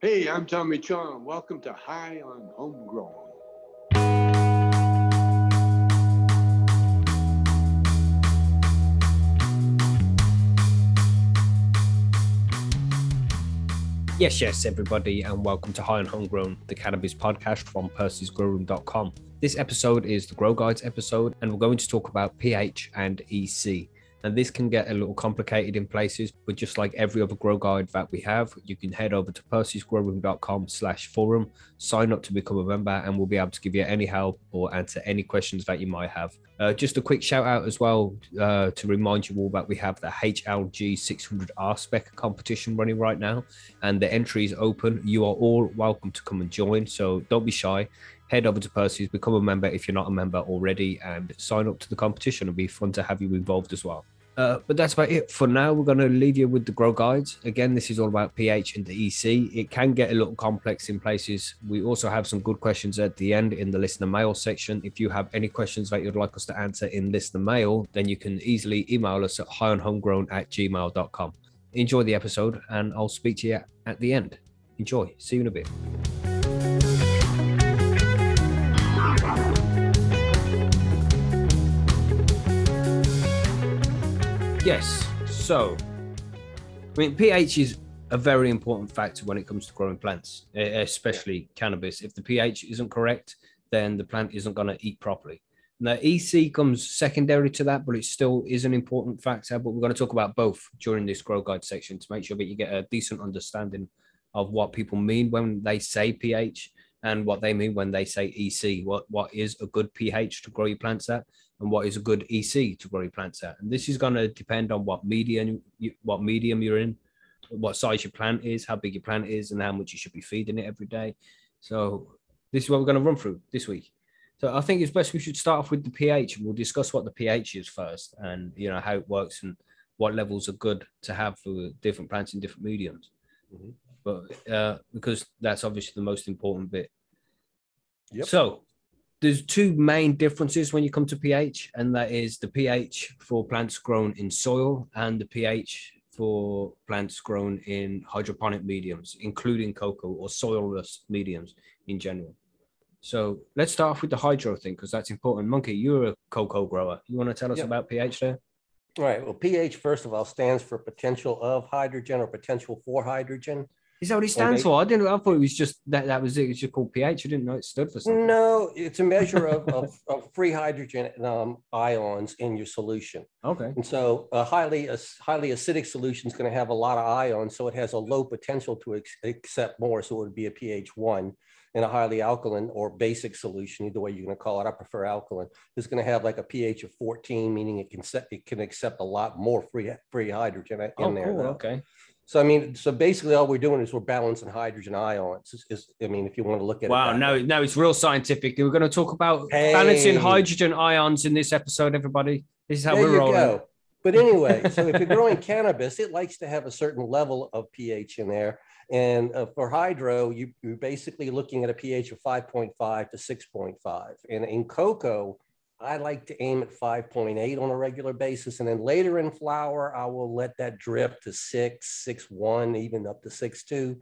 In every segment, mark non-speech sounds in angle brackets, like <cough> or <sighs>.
Hey, I'm Tommy Chong. Welcome to High on Homegrown. Yes, yes, everybody, and welcome to High on Homegrown, the cannabis podcast from Percy'sGrowroom.com. This episode is the Grow Guides episode, and we're going to talk about pH and EC. And this can get a little complicated in places, but just like every other grow guide that we have, you can head over to percysgrowroom.com slash forum, sign up to become a member, and we'll be able to give you any help or answer any questions that you might have. Uh, just a quick shout out as well uh, to remind you all that we have the HLG 600R spec competition running right now, and the entry is open. You are all welcome to come and join, so don't be shy head over to Percy's, become a member if you're not a member already, and sign up to the competition. It'll be fun to have you involved as well. Uh, but that's about it for now. We're going to leave you with the grow guides. Again, this is all about pH and the EC. It can get a little complex in places. We also have some good questions at the end in the listener mail section. If you have any questions that you'd like us to answer in listener mail, then you can easily email us at highonhomegrown at gmail.com. Enjoy the episode, and I'll speak to you at the end. Enjoy. See you in a bit. Yes. So, I mean, pH is a very important factor when it comes to growing plants, especially cannabis. If the pH isn't correct, then the plant isn't going to eat properly. Now, EC comes secondary to that, but it still is an important factor. But we're going to talk about both during this grow guide section to make sure that you get a decent understanding of what people mean when they say pH and what they mean when they say EC. What what is a good pH to grow your plants at, and what is a good EC to grow your plants at. And this is going to depend on what medium you, what medium you're in, what size your plant is, how big your plant is, and how much you should be feeding it every day. So this is what we're going to run through this week. So I think it's best we should start off with the pH, and we'll discuss what the pH is first, and you know how it works and what levels are good to have for different plants in different mediums. Mhm. But uh, because that's obviously the most important bit. Yep. So there's two main differences when you come to pH, and that is the pH for plants grown in soil and the pH for plants grown in hydroponic mediums, including cocoa or soilless mediums in general. So let's start off with the hydro thing because that's important. Monkey, you're a cocoa grower. You want to tell us Yep. about pH there? All right. Well, pH, first of all, stands for potential of hydrogen or potential for hydrogen. Is that what it stands for? I didn't. I thought it was just that. That was it. It's just called pH. I didn't know it stood for something. No, it's a measure of, of, of free hydrogen um, ions in your solution. Okay. And so a highly, a highly acidic solution is going to have a lot of ions. So it has a low potential to ex- accept more. So it would be a pH one. And a highly alkaline or basic solution, either way you're going to call it, I prefer alkaline, is going to have like a pH of 14, meaning it can set, it can accept a lot more free, free hydrogen in Oh, there. cool. Okay. So I mean, so basically all we're doing is we're balancing hydrogen ions. Is, is- I mean, if you want to look at Wow. it. No, way. no, it's real scientific. We're going to talk about balancing hydrogen ions in this episode. Everybody, this is how There we're rolling. go. But <laughs> anyway, so if you're growing cannabis, it likes to have a certain level of pH in there. And uh, for hydro, you, you're basically looking at a pH of 5.5 to 6.5. And in cocoa, I like to aim at 5.8 on a regular basis. And then later in flower, I will let that drip to six, six one, even up to 6.2.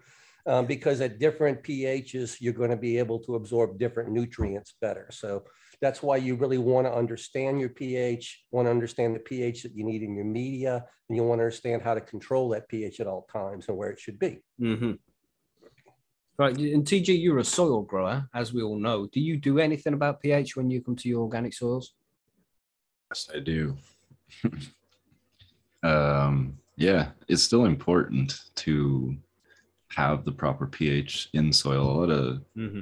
Um, because at different pHs, you're going to be able to absorb different nutrients better. So that's why you really want to understand your pH, want to understand the pH that you need in your media, and you want to understand how to control that pH at all times and where it should be. Mm-hmm. Right. And TG, you're a soil grower, as we all know. Do you do anything about pH when you come to your organic soils? Yes, I do. <laughs> um, yeah, it's still important to have the proper pH in soil. A lot of Mm-hmm.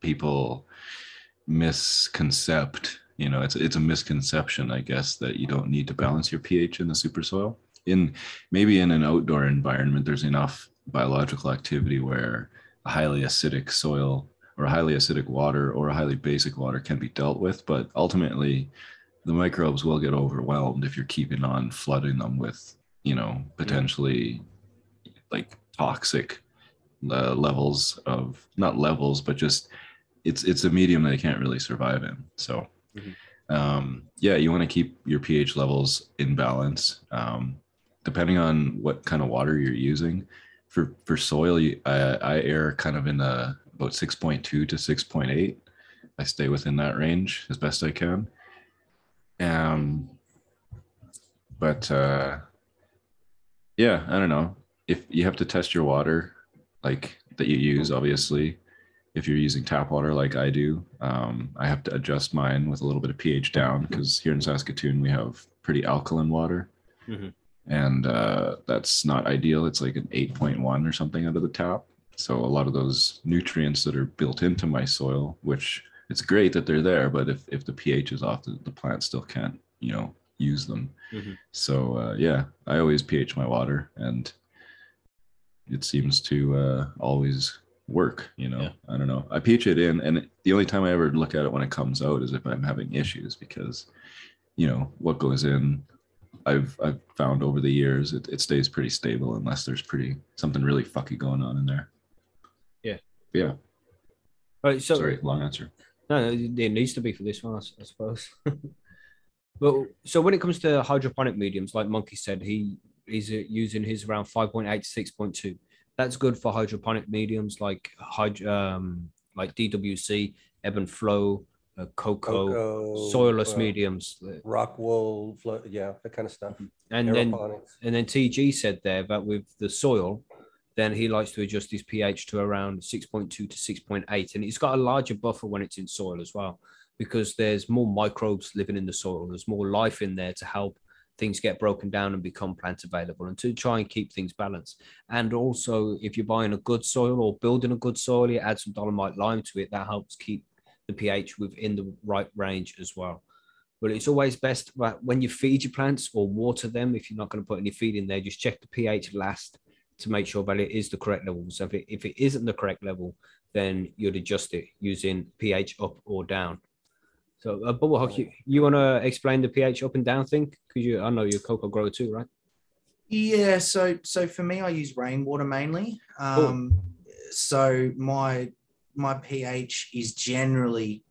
people misconcept, you know, it's it's a misconception, I guess, that you don't need to balance your pH in the super soil. In maybe in an outdoor environment, there's enough biological activity where a highly acidic soil or a highly acidic water or a highly basic water can be dealt with, but ultimately the microbes will get overwhelmed if you're keeping on flooding them with, you know, potentially like toxic uh, levels of not levels, but just it's it's a medium that they can't really survive in. So, Mhm. um, yeah, you want to keep your pH levels in balance. Um, depending on what kind of water you're using, for for soil, I, I err kind of in the about six point two to six point eight. I stay within that range as best I can. Um, but uh, yeah, I don't know if you have to test your water, like that you use, obviously. If you're using tap water like I do, um, I have to adjust mine with a little bit of pH down because here in Saskatoon we have pretty alkaline water, Mhm. And uh, that's not ideal. It's like an 8.1 or something out of the tap. So a lot of those nutrients that are built into my soil, which it's great that they're there, but if, if the pH is off, the, the plant still can't, you know, use them. Mhm. So uh, yeah, I always pH my water, and it seems to uh, always work. You know, Yeah. I don't know. I pH it in, and the only time I ever look at it when it comes out is if I'm having issues because, you know, what goes in. I've I've found over the years it, it stays pretty stable unless there's pretty something really fucky going on in there. Yeah. Yeah. Right. So Sorry, long answer. No, no, it needs to be for this one, I suppose. <laughs> but so when it comes to hydroponic mediums, like Monkey said, he he's uh, using his around five point eight to six point two. That's good for hydroponic mediums like hyd- um like DWC, ebb and flow, uh, cocoa, Cocoa, soilless uh, mediums, rock wool, flo- yeah, that kind of stuff. and then and then TG said there that with the soil, then he likes to adjust his pH to around 6.2 to 6.8. And it's got a larger buffer when it's in soil as well, because there's more microbes living in the soil. There's more life in there to help things get broken down and become plant available and to try and keep things balanced. And also, if you're buying a good soil or building a good soil, you add some dolomite lime to it, that helps keep the pH within the right range as well. But it's always best when you feed your plants or water them, if you're not going to put any feed in there, just check the pH last to make sure that it is the correct level. So if it, if it isn't the correct level, then you'd adjust it using pH up or down. So, uh, Bubble Hawk, you, you want to explain the pH up and down thing? Because you, I know you're a cocoa grower too, right? Yeah, so so for me, I use rainwater mainly. Um, So my my pH is generally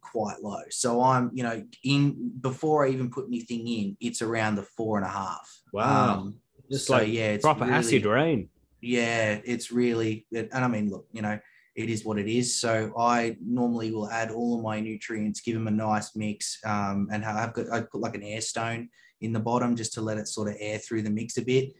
quite low. So I'm, you know, in before I even put anything in, it's around the four and a half. Wow. Um, Just so like yeah, it's proper really- acid rain. yeah, it's really, and I mean, look, you know, it is what it is. So I normally will add all of my nutrients, give them a nice mix, um, and I've got I put like an air stone in the bottom just to let it sort of air through the mix a bit.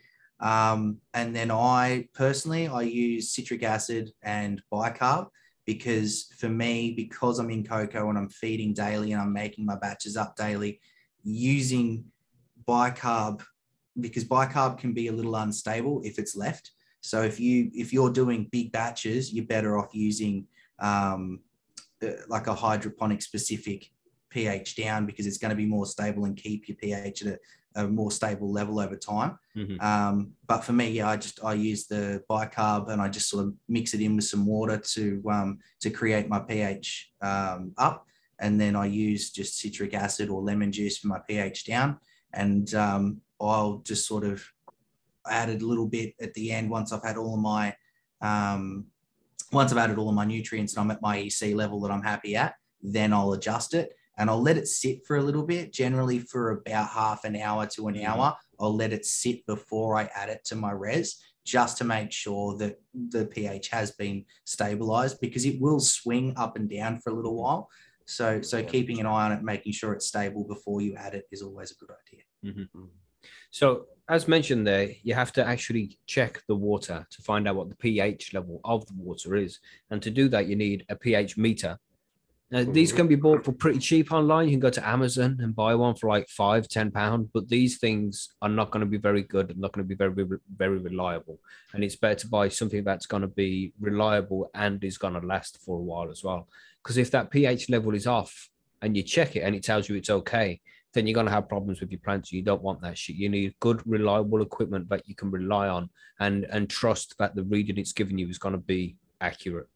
Um, and then I personally I use citric acid and bicarb because for me, because I'm in cocoa and I'm feeding daily and I'm making my batches up daily, using bicarb because bicarb can be a little unstable if it's left. So if you if you're doing big batches, you're better off using um, uh, like a hydroponic specific pH down because it's going to be more stable and keep your pH at a, a more stable level over time. Mhm. Um, but for me, yeah, I just I use the bicarb and I just sort of mix it in with some water to um, to create my pH um, up, and then I use just citric acid or lemon juice for my pH down, and um, I'll just sort of add a little bit at the end once I've had all of my um, once I've added all of my nutrients and I'm at my EC level that I'm happy at, then I'll adjust it and I'll let it sit for a little bit, generally for about half an hour to an Mhm. hour. I'll let it sit before I add it to my res just to make sure that the pH has been stabilized because it will swing up and down for a little mm-hmm. while. So, so keeping an eye on it, making sure it's stable before you add it is always a good idea. Mm-hmm. Mm-hmm. So, as mentioned there, you have to actually check the water to find out what the pH level of the water is. And to do that, you need a pH meter. Now, these can be bought for pretty cheap online. You can go to Amazon and buy one for like five, ten pounds. But these things are not going to be very good and not going to be very, very reliable. And it's better to buy something that's going to be reliable and is going to last for a while as well. Because if that pH level is off and you check it and it tells you it's okay, then you're going to have problems with your plants. You don't want that shit. You need good, reliable equipment that you can rely on and and trust that the reading it's giving you is going to be accurate.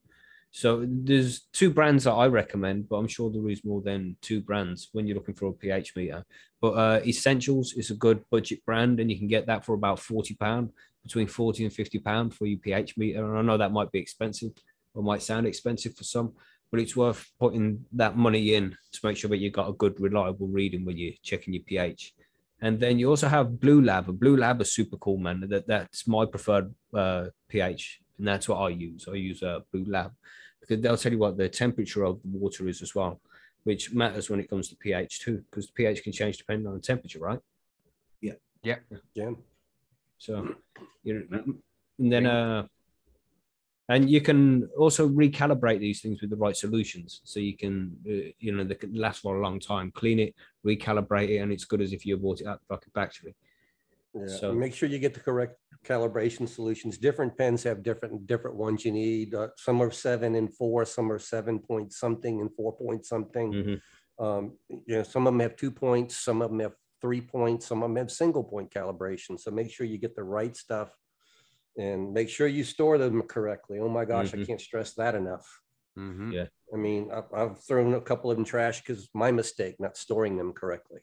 So there's two brands that I recommend, but I'm sure there is more than two brands when you're looking for a pH meter. But uh, Essentials is a good budget brand, and you can get that for about forty pound, between forty and fifty pound for your pH meter. And I know that might be expensive, or might sound expensive for some, but it's worth putting that money in to make sure that you got a good, reliable reading when you're checking your pH. And then you also have Blue Lab. Blue Lab is super cool, man. That that's my preferred uh, pH, and that's what I use. I use uh, Blue Lab they'll tell you what the temperature of the water is as well, which matters when it comes to pH too, because the pH can change depending on the temperature, right? Yeah. Yeah. Yeah. So, you know, and then uh, and you can also recalibrate these things with the right solutions, so you can, uh, you know, they can last for a long time. Clean it, recalibrate it, and it's good as if you bought it at the fucking factory. Yeah, So- make sure you get the correct calibration solutions. Different pens have different, different ones you need. Uh, Some are seven and four, some are seven point something and four point something. Mhm. Um, you know, some of them have two points, some of them have three points, some of them have single point calibration. So make sure you get the right stuff. And make sure you store them correctly. Oh my gosh, I Mhm. can't stress that enough. Mhm. Yeah. I mean, I've, I've thrown a couple of them trash because my mistake, not storing them correctly.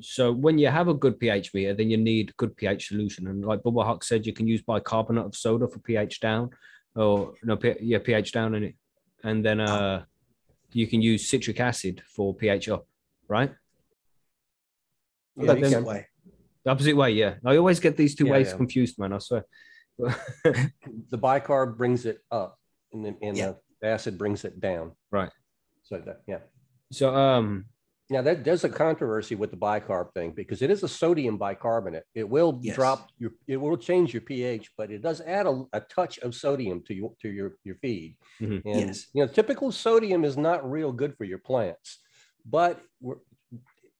So when you have a good pH meter, then you need good pH solution. And like Bubba Huck said, you can use bicarbonate of soda for pH down, or no, P- yeah, pH down in it, and then uh, you can use citric acid for pH up, right? Yeah, But you then- can- way. The opposite way, yeah. I always get these two Yeah, ways yeah. confused, man. I swear. <laughs> the bicarb brings it up and then and Yeah. the acid brings it down. Right. So that yeah. so um, Now that there's a controversy with the bicarb thing because it is a sodium bicarbonate. It will Yes. drop your it will change your pH, but it does add a, a touch of sodium to your to your your feed. Mhm. And Yes. you know, typical sodium is not real good for your plants, but we're,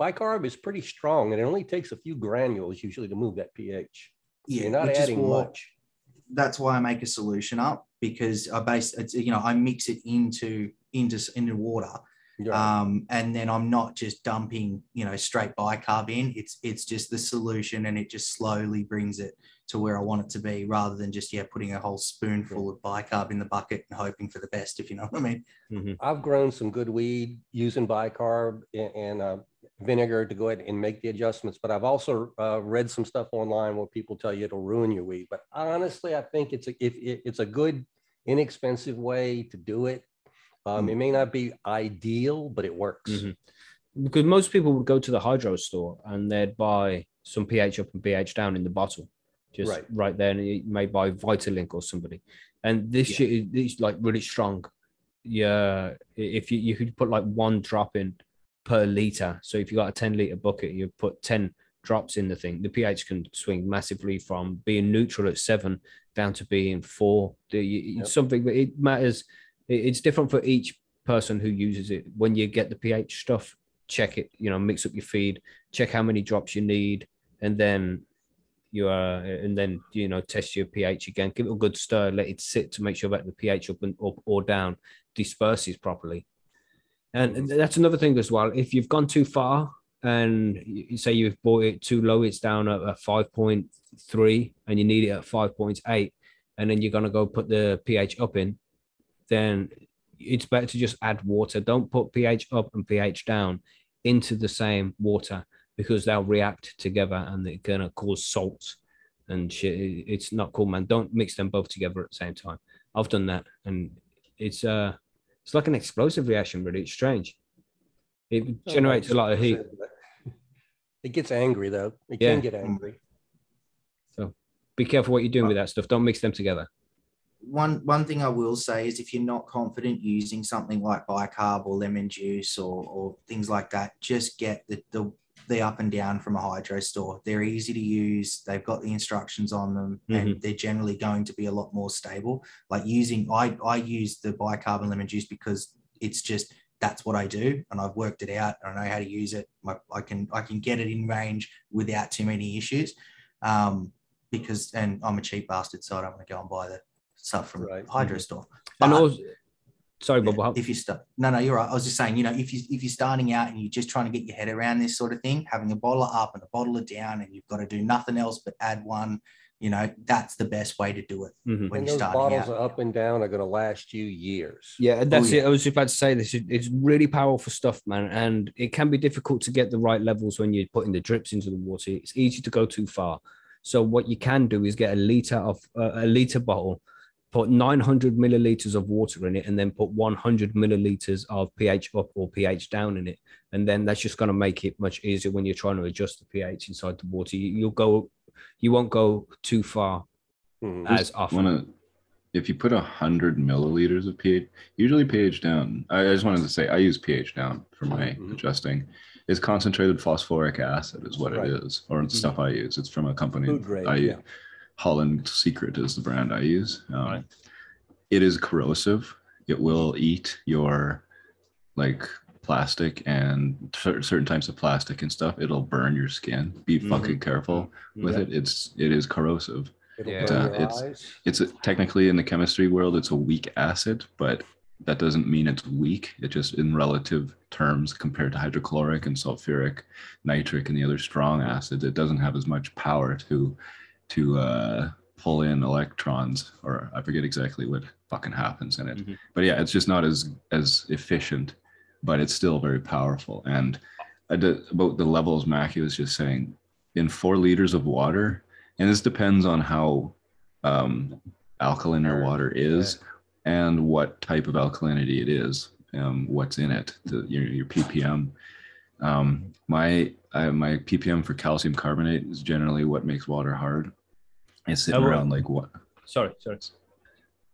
bicarb is pretty strong and it only takes a few granules usually to move that pH. Yeah, You're not adding what- much. that's why I make a solution up because I base it's you know I mix it into into into water You're- um, and then I'm not just dumping you know straight bicarb in it's it's just the solution and it just slowly brings it to where I want it to be rather than just yeah putting a whole spoonful of bicarb in the bucket and hoping for the best if you know what I mean I've grown some good weed using bicarb and, and uh, vinegar to go ahead and make the adjustments. But I've also uh, read some stuff online where people tell you it'll ruin your weed. But honestly, I think it's a if it, it's a good, inexpensive way to do it. Um, Mm. It may not be ideal, but it works. Mhm. because most people would go to the hydro store and they'd buy some pH up and pH down in the bottle, just right, Right. there. And you may buy Vitalink or somebody. And this Yeah. shit is like really strong. Yeah, if you you could put like one drop in per liter. So if you got a ten liter bucket, you put ten drops in the thing. The pH can swing massively from being neutral at seven down to being four. The, Yep. Something that it matters. It- It's different for each person who uses it. When you get the pH stuff, check it. You know, mix up your feed, check how many drops you need, and then you uh, and then you know test your pH again. Give it a good stir. Let it sit to make sure that the pH up and up or down disperses properly. And that's another thing as well. If you've gone too far and you say you've bought it too low, it's down at 5.3 and you need it at 5.8, and then you're going to go put the pH up in, then it's better to just add water. Don't put pH up and pH down into the same water because they'll react together and they're going to cause salts and shit. It's not cool, man. Don't mix them both together at the same time. I've done that and it's uh it's like an explosive reaction, really. It's strange. It generates a lot of heat. <laughs> It gets angry though. It Yeah. can get angry. So be careful what you're doing with that stuff. Don't mix them together. One one thing I will say is if you're not confident using something like bicarb or lemon juice or, or things like that, just get the, the the up and down from a hydro store. They're easy to use. They've got the instructions on them, and they're generally going to be a lot more stable. Like using, I I use the bicarb and lemon juice because it's just that's what I do, and I've worked it out. and I know how to use it. I, I can I can get it in range without too many issues. Um, because and I'm a cheap bastard, so I don't want to go and buy the stuff from Right. the hydro store. And But, also, sorry, yeah, Bob. if you start, no, no, you're right. I was just saying, you know, if you if you're starting out and you're just trying to get your head around this sort of thing, having a bottler up and a bottler down, and you've got to do nothing else but add one, you know, that's the best way to do it Mhm. when And you're those starting bottles out. are up and down are going to last you years. Yeah, that's yeah. it. I was just about to say this. is- It's really powerful stuff, man, and it can be difficult to get the right levels when you're putting the drips into the water. It's easy to go too far. So what you can do is get a liter of uh, a liter bottle, put 900 milliliters of water in it, and then put 100 milliliters of pH up or pH down in it, and then that's just going to make it much easier when you're trying to adjust the pH inside the water. You, you'll go, you won't go too far Mhm. as often. want to if you put hundred milliliters of pH, usually pH down. I, I just wanted to say I use pH down for my Mhm. adjusting. It's concentrated phosphoric acid is what Right. it is, or it's stuff I use. It's from a company. Food grade, I yeah. Holland Secret is the brand I use. Um, Right. It is corrosive. It will eat your like plastic and cer- certain types of plastic and stuff. It'll burn your skin. Be Mhm. fucking careful with Yeah. it. It's it is corrosive It'll Yeah. burn Uh, your it's- eyes. it's a, technically in the chemistry world it's a weak acid but that doesn't mean it's weak it just in relative terms compared to hydrochloric and sulfuric nitric and the other strong acids it doesn't have as much power to to uh pull in electrons or i forget exactly what fucking happens in it. Mhm. but yeah it's just not as as efficient but it's still very powerful. And about the levels mackie was just saying in four liters of water and this depends on how um, alkaline our water is and what type of alkalinity it is um, what's in it the, your, your ppm um, my I, my ppm for calcium carbonate is generally what makes water hard it's sitting Oh, around like what Sorry, sorry.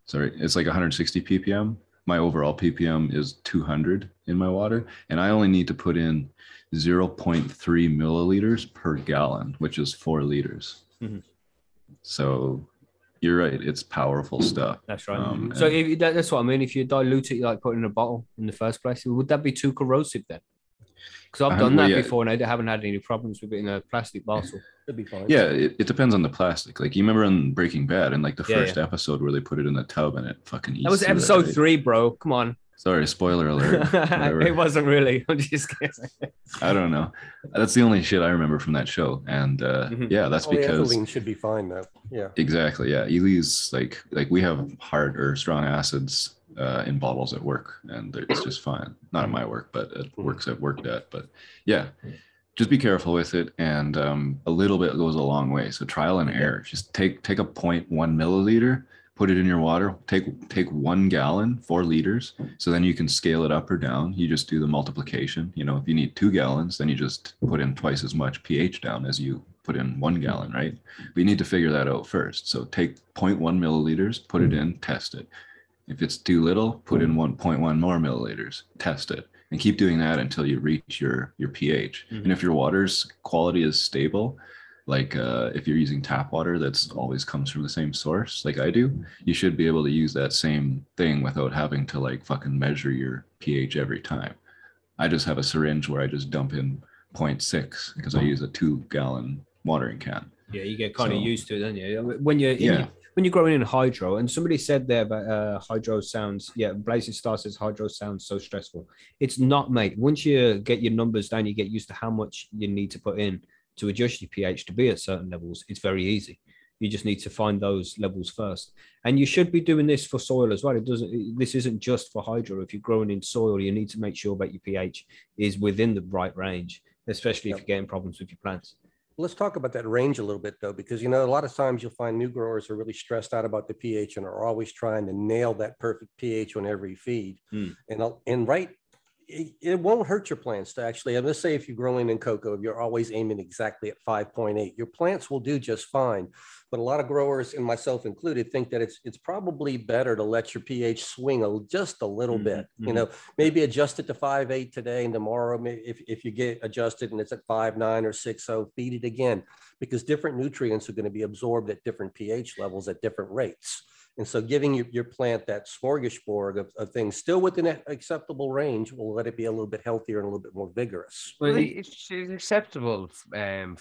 sorry it's like 160 ppm my overall ppm is 200 in my water and i only need to put in 0.3 milliliters per gallon which is four liters Mhm. so you're right it's powerful stuff That's right. Um, so if that, that's what I mean. If you dilute it, like put it in a bottle in the first place, would that be too corrosive then? Because I've Um, done well, that yeah. before and I haven't had any problems with it in a plastic bottle. It'll be fine. yeah it, it depends on the plastic like you remember in breaking bad and like the Yeah, first episode where they put it in the tub and it fucking That was through it, episode right? three, bro. Come on. sorry spoiler alert <laughs> it wasn't really. <laughs> I'm just kidding. i don't know that's the only shit i remember from that show and uh Mhm. yeah that's Polyethylene because should be fine though. Yeah. Exactly. Yeah. Ely's like like we have hard or strong acids uh, in bottles at work, and it's just fine. Not at my work, but at works I've worked at. But yeah, just be careful with it, and um, a little bit goes a long way. So trial and error. Just take take a one milliliter, put it in your water. Take take one gallon, four liters. So then you can scale it up or down. You just do the multiplication. You know, if you need two gallons, then you just put in twice as much pH down as you put in one gallon, right? we need to figure that out first. So take 0.1 milliliters, put it in, test it. If it's too little, put in 1.1 more milliliters, test it, and keep doing that until you reach your your pH. Mhm. And if your water's quality is stable, like uh, if you're using tap water that's always comes from the same source, like I do, you should be able to use that same thing without having to like fucking measure your pH every time. I just have a syringe where I just dump in 0.6 because I use a two gallon watering can. Yeah, you get kind of used to it, don't you? When you're in, Yeah. When you're growing in hydro, and somebody said there that uh, hydro sounds. Yeah, Blazing Star says hydro sounds so stressful. It's not, mate. Once you get your numbers down, you get used to how much you need to put in to adjust your pH to be at certain levels. It's very easy. You just need to find those levels first, and you should be doing this for soil as well. It doesn't. This isn't just for hydro. If you're growing in soil, you need to make sure that your pH is within the right range, especially if you're getting problems with your plants. Let's talk about that range a little bit though, because you know, a lot of times you'll find new growers are really stressed out about the pH and are always trying to nail that perfect pH on every feed. Mm. And, and right, it, it won't hurt your plants to actually, and let's say if you're growing in cocoa, you're always aiming exactly at 5.8, your plants will do just fine. But a lot of growers and myself included think that it's, it's probably better to let your pH swing a, just a little Mhm, bit, you mhm. know, maybe adjust it to 5.8 today and tomorrow, if, if you get adjusted and it's at 5.9 or six, so feed it again because different nutrients are going to be absorbed at different pH levels at different rates. And so giving your, your plant that smorgasbord of, of things still within an acceptable range will let it be a little bit healthier and a little bit more vigorous. Well, Well, it's, it's acceptable. Um,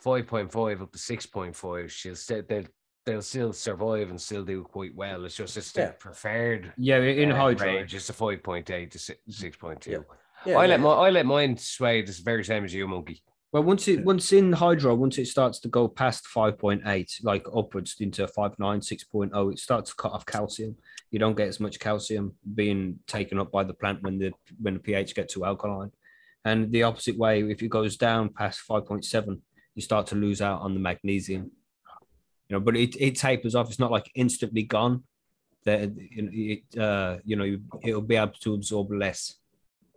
five point five up to six point five. She'll still they'll they'll still survive and still do quite well. It's just it's Yeah. their preferred yeah, in uh, hydro. range. It's a five point eight to six point two. Yeah, I yeah. let my I let mine sway the very same as you, monkey. Well, once it once in hydro, once it starts to go past five point eight, like upwards into 5.9, 6.0, it starts to cut off calcium. You don't get as much calcium being taken up by the plant when the when the pH gets too alkaline. And the opposite way, if it goes down past five point seven, you start to lose out on the magnesium. You know, but it, it tapers off. It's not like instantly gone, that it, uh, you know it'll be able to absorb less.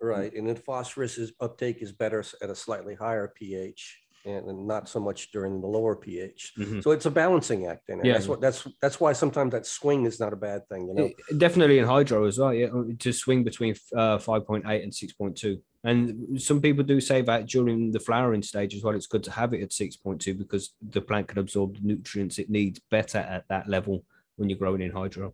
Right, and then phosphorus is uptake is better at a slightly higher pH and and not so much during the lower pH. Mhm. So it's a balancing act it. Yeah. That's what, that's, that's why sometimes that swing is not a bad thing, you know? It- Definitely in hydro as well. Yeah, to swing between uh, five point eight and six point two. And some people do say that during the flowering stage as well, it's good to have it at six point two because the plant can absorb the nutrients it needs better at that level when you're growing in hydro.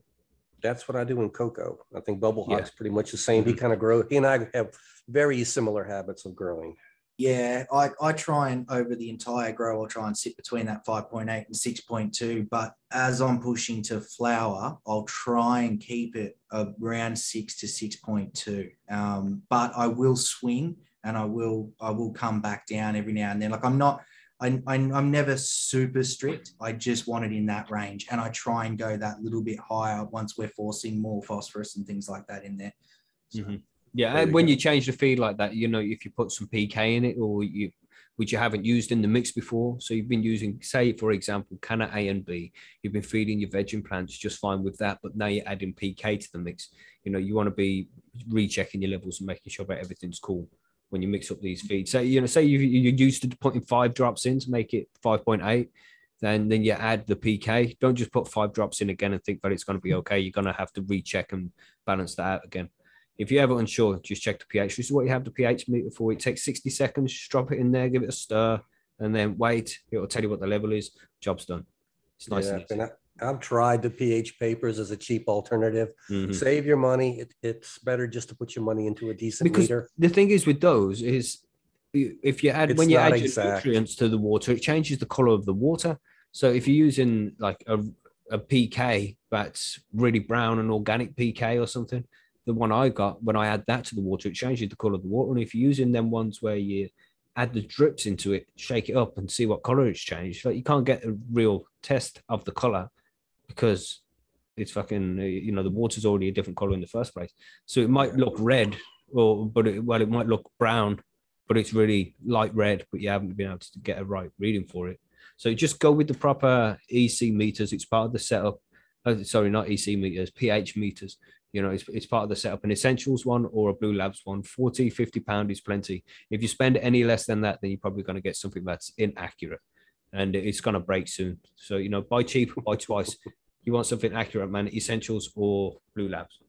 That's what I do in cocoa. I think Bubble Yeah. Hawk's pretty much the same. He kind of grow, he and I have very similar habits of growing. Yeah, I, I try and over the entire grow, I'll try and sit between that 5.8 and 6.2. But as I'm pushing to flower, I'll try and keep it around six to 6.2. Um, but I will swing and I will I will come back down every now and then. Like I'm not I, I I'm never super strict. I just want it in that range, and I try and go that little bit higher once we're forcing more phosphorus and things like that in there. So, Mhm. Yeah, There and when go. you change the feed like that, you know, if you put some PK in it or you which you haven't used in the mix before. So you've been using, say, for example, canna A and B. You've been feeding your vegging plants just fine with that, but now you're adding PK to the mix. You know, you want to be rechecking your levels and making sure that everything's cool when you mix up these feeds. So you know, say you you're used to putting five drops in to make it five point eight. Then, then you add the PK. Don't just put five drops in again and think that it's going to be okay. You're going to have to recheck and balance that out again. If you're ever unsure, just check the pH. This is what you have the pH meter for. It takes 60 seconds, just drop it in there, give it a stir, and then wait. It'll tell you what the level is. Job's done. It's nice Yeah, and and easy. I- I've tried the pH papers as a cheap alternative. Mhm. Save your money. It, it's better just to put your money into a decent Because meter. the thing is with those is if you add It's when you add your exact. nutrients to the water, it changes the color of the water. So if you're using like a, a PK that's really brown and organic PK or something, the one I got when I add that to the water, it changes the color of the water. And if you're using them ones where you add the drips into it, shake it up and see what color it's changed, like you can't get a real test of the color because it's fucking you know the water's already a different color in the first place. So it might look red, or but it, well, it might look brown, but it's really light red, but you haven't been able to get a right reading for it. So just go with the proper EC meters. It's part of the setup. Uh, sorry, not EC meters, pH meters. You know, it's, it's part of the setup. An essentials one or a Blue Labs one, 40, 50 pound is plenty. If you spend any less than that, then you're probably going to get something that's inaccurate and it's going to break soon. So, you know, buy cheap, <laughs> buy twice. You want something accurate, man, essentials or Blue Labs.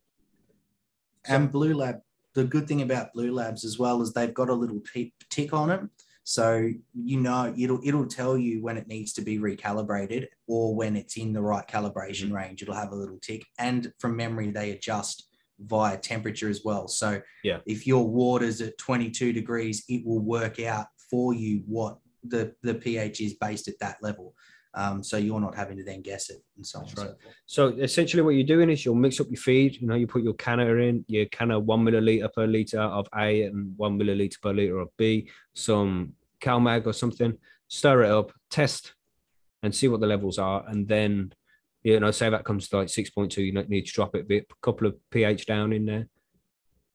and Blue Lab, the good thing about Blue Labs as well is they've got a little tick, tick on it. So you know it'll it'll tell you when it needs to be recalibrated or when it's in the right calibration mm-hmm. range. It'll have a little tick. And from memory, they adjust via temperature as well. So Yeah. if your water's at 22 degrees, it will work out for you what the, the pH is based at that level. Um, so you're not having to then guess it and so on. That's and right. so. So essentially, what you're doing is you'll mix up your feed. You know, you put your Canna in, your Canna one milliliter per liter of A and one milliliter per liter of B, some CalMag or something. Stir it up, test, and see what the levels are, and then you know, say that comes to like six point two, you need to drop it a bit, a couple of pH down in there,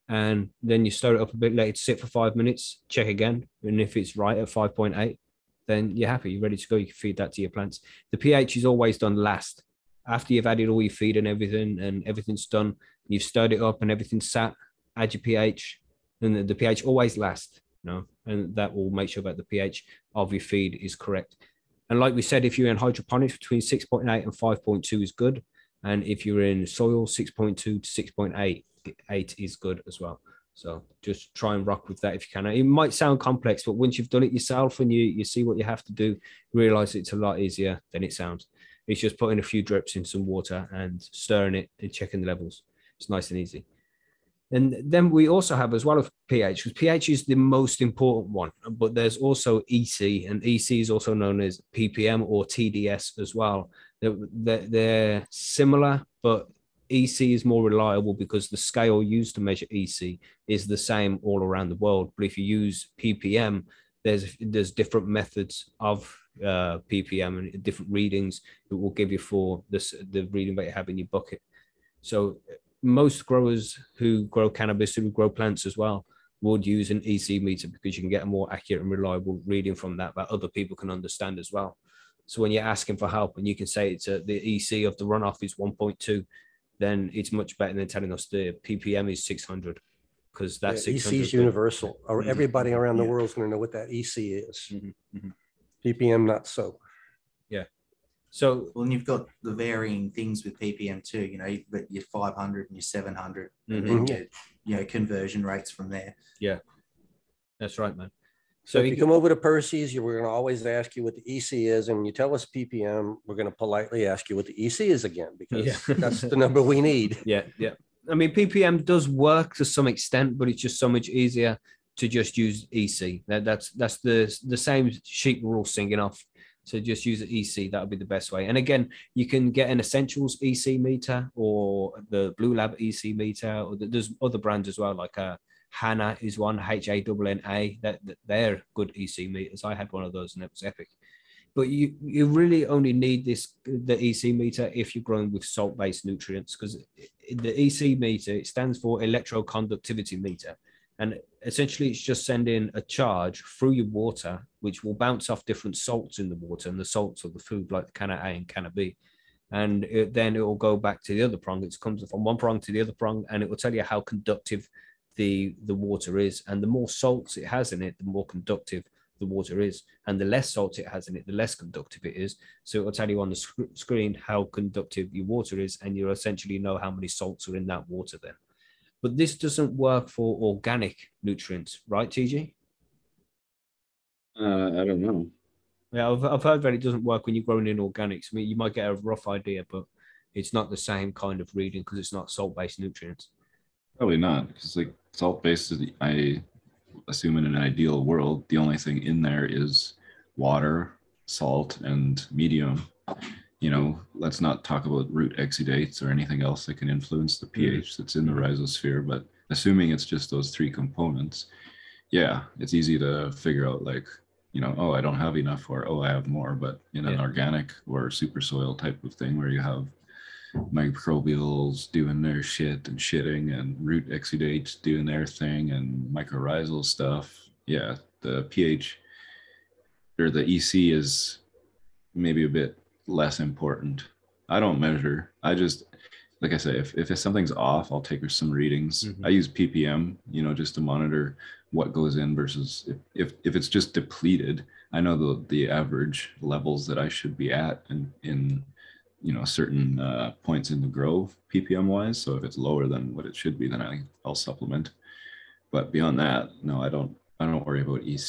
and then you stir it up a bit, let it sit for five minutes, check again, and if it's right at five point eight, then you're happy, you're ready to go. You can feed that to your plants. The pH is always done last after you've added all your feed and everything and everything's done, you've stirred it up and everything's sat, add your pH, and the, the pH always lasts, you know, and that will make sure that the pH of your feed is correct. And like we said, if you're in hydroponics, between 6.8 and 5.2 is good. And if you're in soil, 6.2 to 6.8 8 is good as well. So just try and rock with that if you can. It might sound complex, but once you've done it yourself and you, you see what you have to do, realize it's a lot easier than it sounds. It's just putting a few drips in some water and stirring it and checking the levels. It's nice and easy. And then we also have as well of pH, because pH is the most important one, but there's also EC, and EC is also known as ppm or TDS as well. They're, they're, they're similar, but EC is more reliable because the scale used to measure EC is the same all around the world. But if you use ppm, there's there's different methods of uh, ppm and different readings it will give you for this the reading that you have in your bucket. So most growers who grow cannabis who grow plants as well would use an EC meter because you can get a more accurate and reliable reading from that that other people can understand as well. So when you're asking for help and you can say it's a, the EC of the runoff is 1.2, then it's accurate. And if it's 1.8, then you know it's not. So then it's much better than telling us the ppm is 600 because that's Yeah, 600 EC is universal. Or Mhm. everybody around the Yeah. is going to know what that EC is. Mhm, mhm. PPM, not so. Yeah so Well, and you've got the varying things with ppm too. You know, you've got your 500 and your 700, Mhm. and then Mhm. your, you know conversion rates from there. Yeah that's right man So if you come over to Percy's, we're going to always ask you what the EC is. And when you tell us PPM, we're going to politely ask you what the EC is again, because Yeah. <laughs> that's the number we need. Yeah, yeah. I mean, PPM does work to some extent, but it's just so much easier to just use EC. That, that's that's the the same sheet we're all singing off. So just use the EC. That would be the best way. And again, you can get an Essentials EC meter or the Blue Lab EC meter, or the, there's other brands as well, like uh, Hana is one, H A N A. That that they're good EC meters. I had one of those, and it was epic. But you you really only need this the EC meter if you're growing with salt based nutrients because the EC meter it stands for electroconductivity meter, and essentially it's just sending a charge through your water, which will bounce off different salts in the water, and the salts of the food like the canna A and canna B, and it, then it will go back to the other prong. It comes from one prong to the other prong, and it will tell you how conductive the the water is, and the more salts it has in it, the more conductive the water is, and the less salt it has in it, the less conductive it is. So it will tell you on the sc- screen how conductive your water is, and you'll essentially know how many salts are in that water then. But this doesn't work for organic nutrients, right, TG? Uh, I don't know. Yeah, I've, I've heard that it doesn't work when you're growing in organics. I mean, you might get a rough idea, but it's not the same kind of reading because it's not salt-based nutrients. Probably not, because like salt based, I assume in an ideal world, the only thing in there is water, salt, and medium. You know, let's not talk about root exudates or anything else that can influence the mm-hmm. pH that's in the rhizosphere. But assuming it's just those three components, yeah, it's easy to figure out like, you know, oh, I don't have enough, or oh, I have more. But in an Yeah. organic or super soil type of thing where you have microbials doing their shit and shitting and root exudates doing their thing and mycorrhizal stuff. Yeah, the pH or the EC is maybe a bit less important. I don't measure. I just like I say, if, if something's off, I'll take some readings. Mhm. I use ppm, you know, just to monitor what goes in versus if, if, if it's just depleted, I know the, the average levels that I should be at in, in you know certain uh, points in the grow ppm wise. So if it's lower than what it should be then I, i'll supplement. But beyond that no i don't i don't worry about ec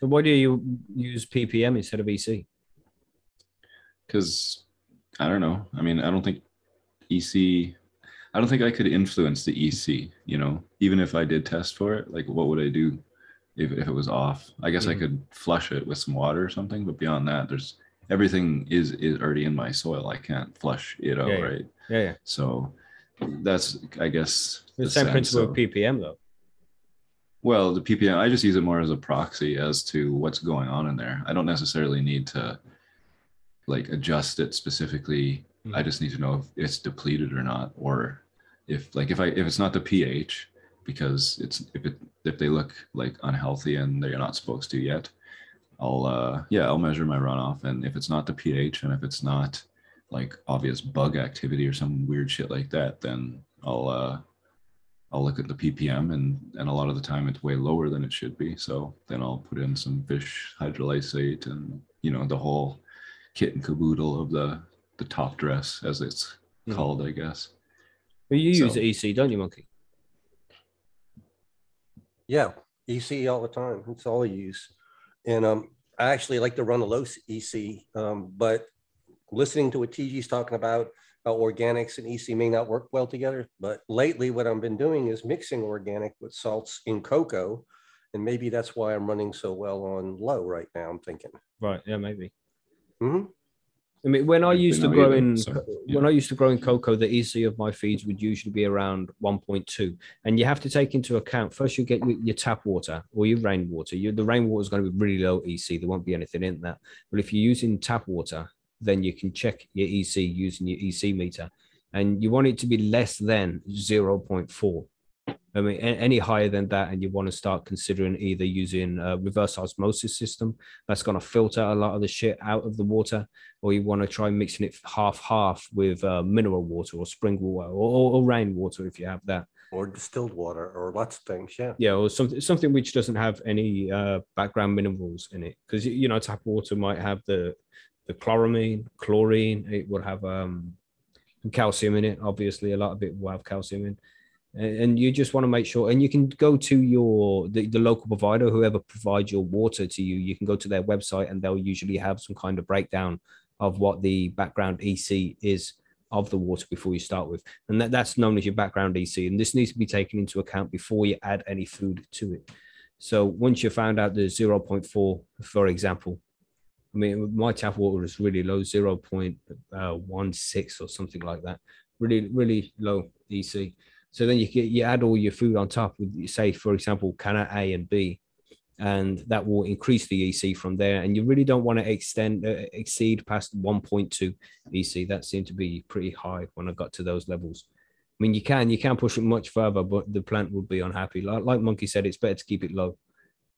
So why do you use ppm instead of EC? because i don't know. I mean i don't think ec i don't think i could influence the ec you know? Even if i did test for it like what would i do if, if it was off? I guess i Mhm. could flush it with some water or something but beyond that there's everything is is already in my soil i can't flush it out Yeah, yeah. right Yeah, yeah. So that's, I guess, The, same sense principle of- PPM though. Well, the PPM, I just use it more as a proxy as to what's going on in there. I don't necessarily need to like adjust it specifically. Hmm. I just need to know if it's depleted or not, or if like if I if it's not the pH because it's if it if they look like unhealthy and they're not supposed to yet, I'll uh yeah I'll measure my runoff and if it's not the pH and if it's not like obvious bug activity or some weird shit like that, then I'll uh I'll look at the ppm and and a lot of the time it's way lower than it should be. So then I'll put in some fish hydrolysate and you know the whole kit and caboodle of the the top dress as it's Mhm. called, I guess. But you use EC, don't you, Monkey? Yeah, EC all the time. It's all I use. And um, I actually like to run a low EC, um, but listening to what TG's talking about, how organics and EC may not work well together. But lately, what I've been doing is mixing organic with salts in cocoa. And maybe that's why I'm running so well on low right now. I'm thinking. Right. Yeah, maybe. Mhm. I mean, when I used to grow either, in so, when I used to grow in cocoa, the EC of my feeds would usually be around 1.2, and you have to take into account first you get your, your tap water or your rainwater. You, the rainwater is going to be really low EC. There won't be anything in that. But if you're using tap water, then you can check your EC using your EC meter, and you want it to be less than 0.4. I mean, any higher than that, and you want to start considering either using a reverse osmosis system that's going to filter a lot of the shit out of the water, or you want to try mixing it half half with uh, mineral water or spring water or, or, rainwater if you have that. Or distilled water or lots of things. Yeah. Yeah, or something something which doesn't have any uh, background minerals in it, because you know tap water might have the the chloramine, chlorine. It would have um, calcium in it. Obviously, a lot of it will have calcium in, and, you just want to make sure. And you can go to your the, the local provider, whoever provides your water to you. You can go to their website, and they'll usually have some kind of breakdown of what the background EC is of the water before you start with, and that, that's known as your background EC. And this needs to be taken into account before you add any food to it. So once you found out the 0.4, for example, I mean, my tap water is really low, uh, 0.16 or something like that. Really, really low EC. So then you you add all your food on top with, say, for example, Canna A and B, and that will increase the EC from there. And you really don't want to extend uh, exceed past 1.2 EC. That seemed to be pretty high when I got to those levels. I mean, you can you can push it much further, but the plant would be unhappy. Like, like Monkey said, it's better to keep it low.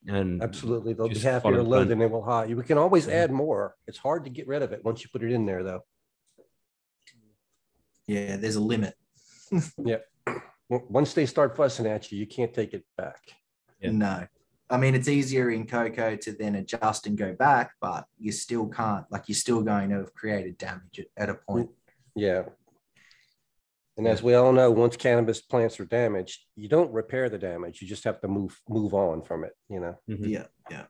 And Absolutely. They'll be Just happier follow the low plan. than they will high. We can always Mhm. add more. It's hard to get rid of it once you put it in there, though. Yeah, there's a limit. W- <laughs> Once they start fussing at you, you can't take it back. Yeah. No. I mean, it's easier in cocoa to then adjust and go back, but you still can't, like, you're still going to have created damage at, at a point. Yeah. And as we all know, once cannabis plants are damaged, you don't repair the damage. You just have to move move on from it. You know. Mhm. Yeah. Yeah.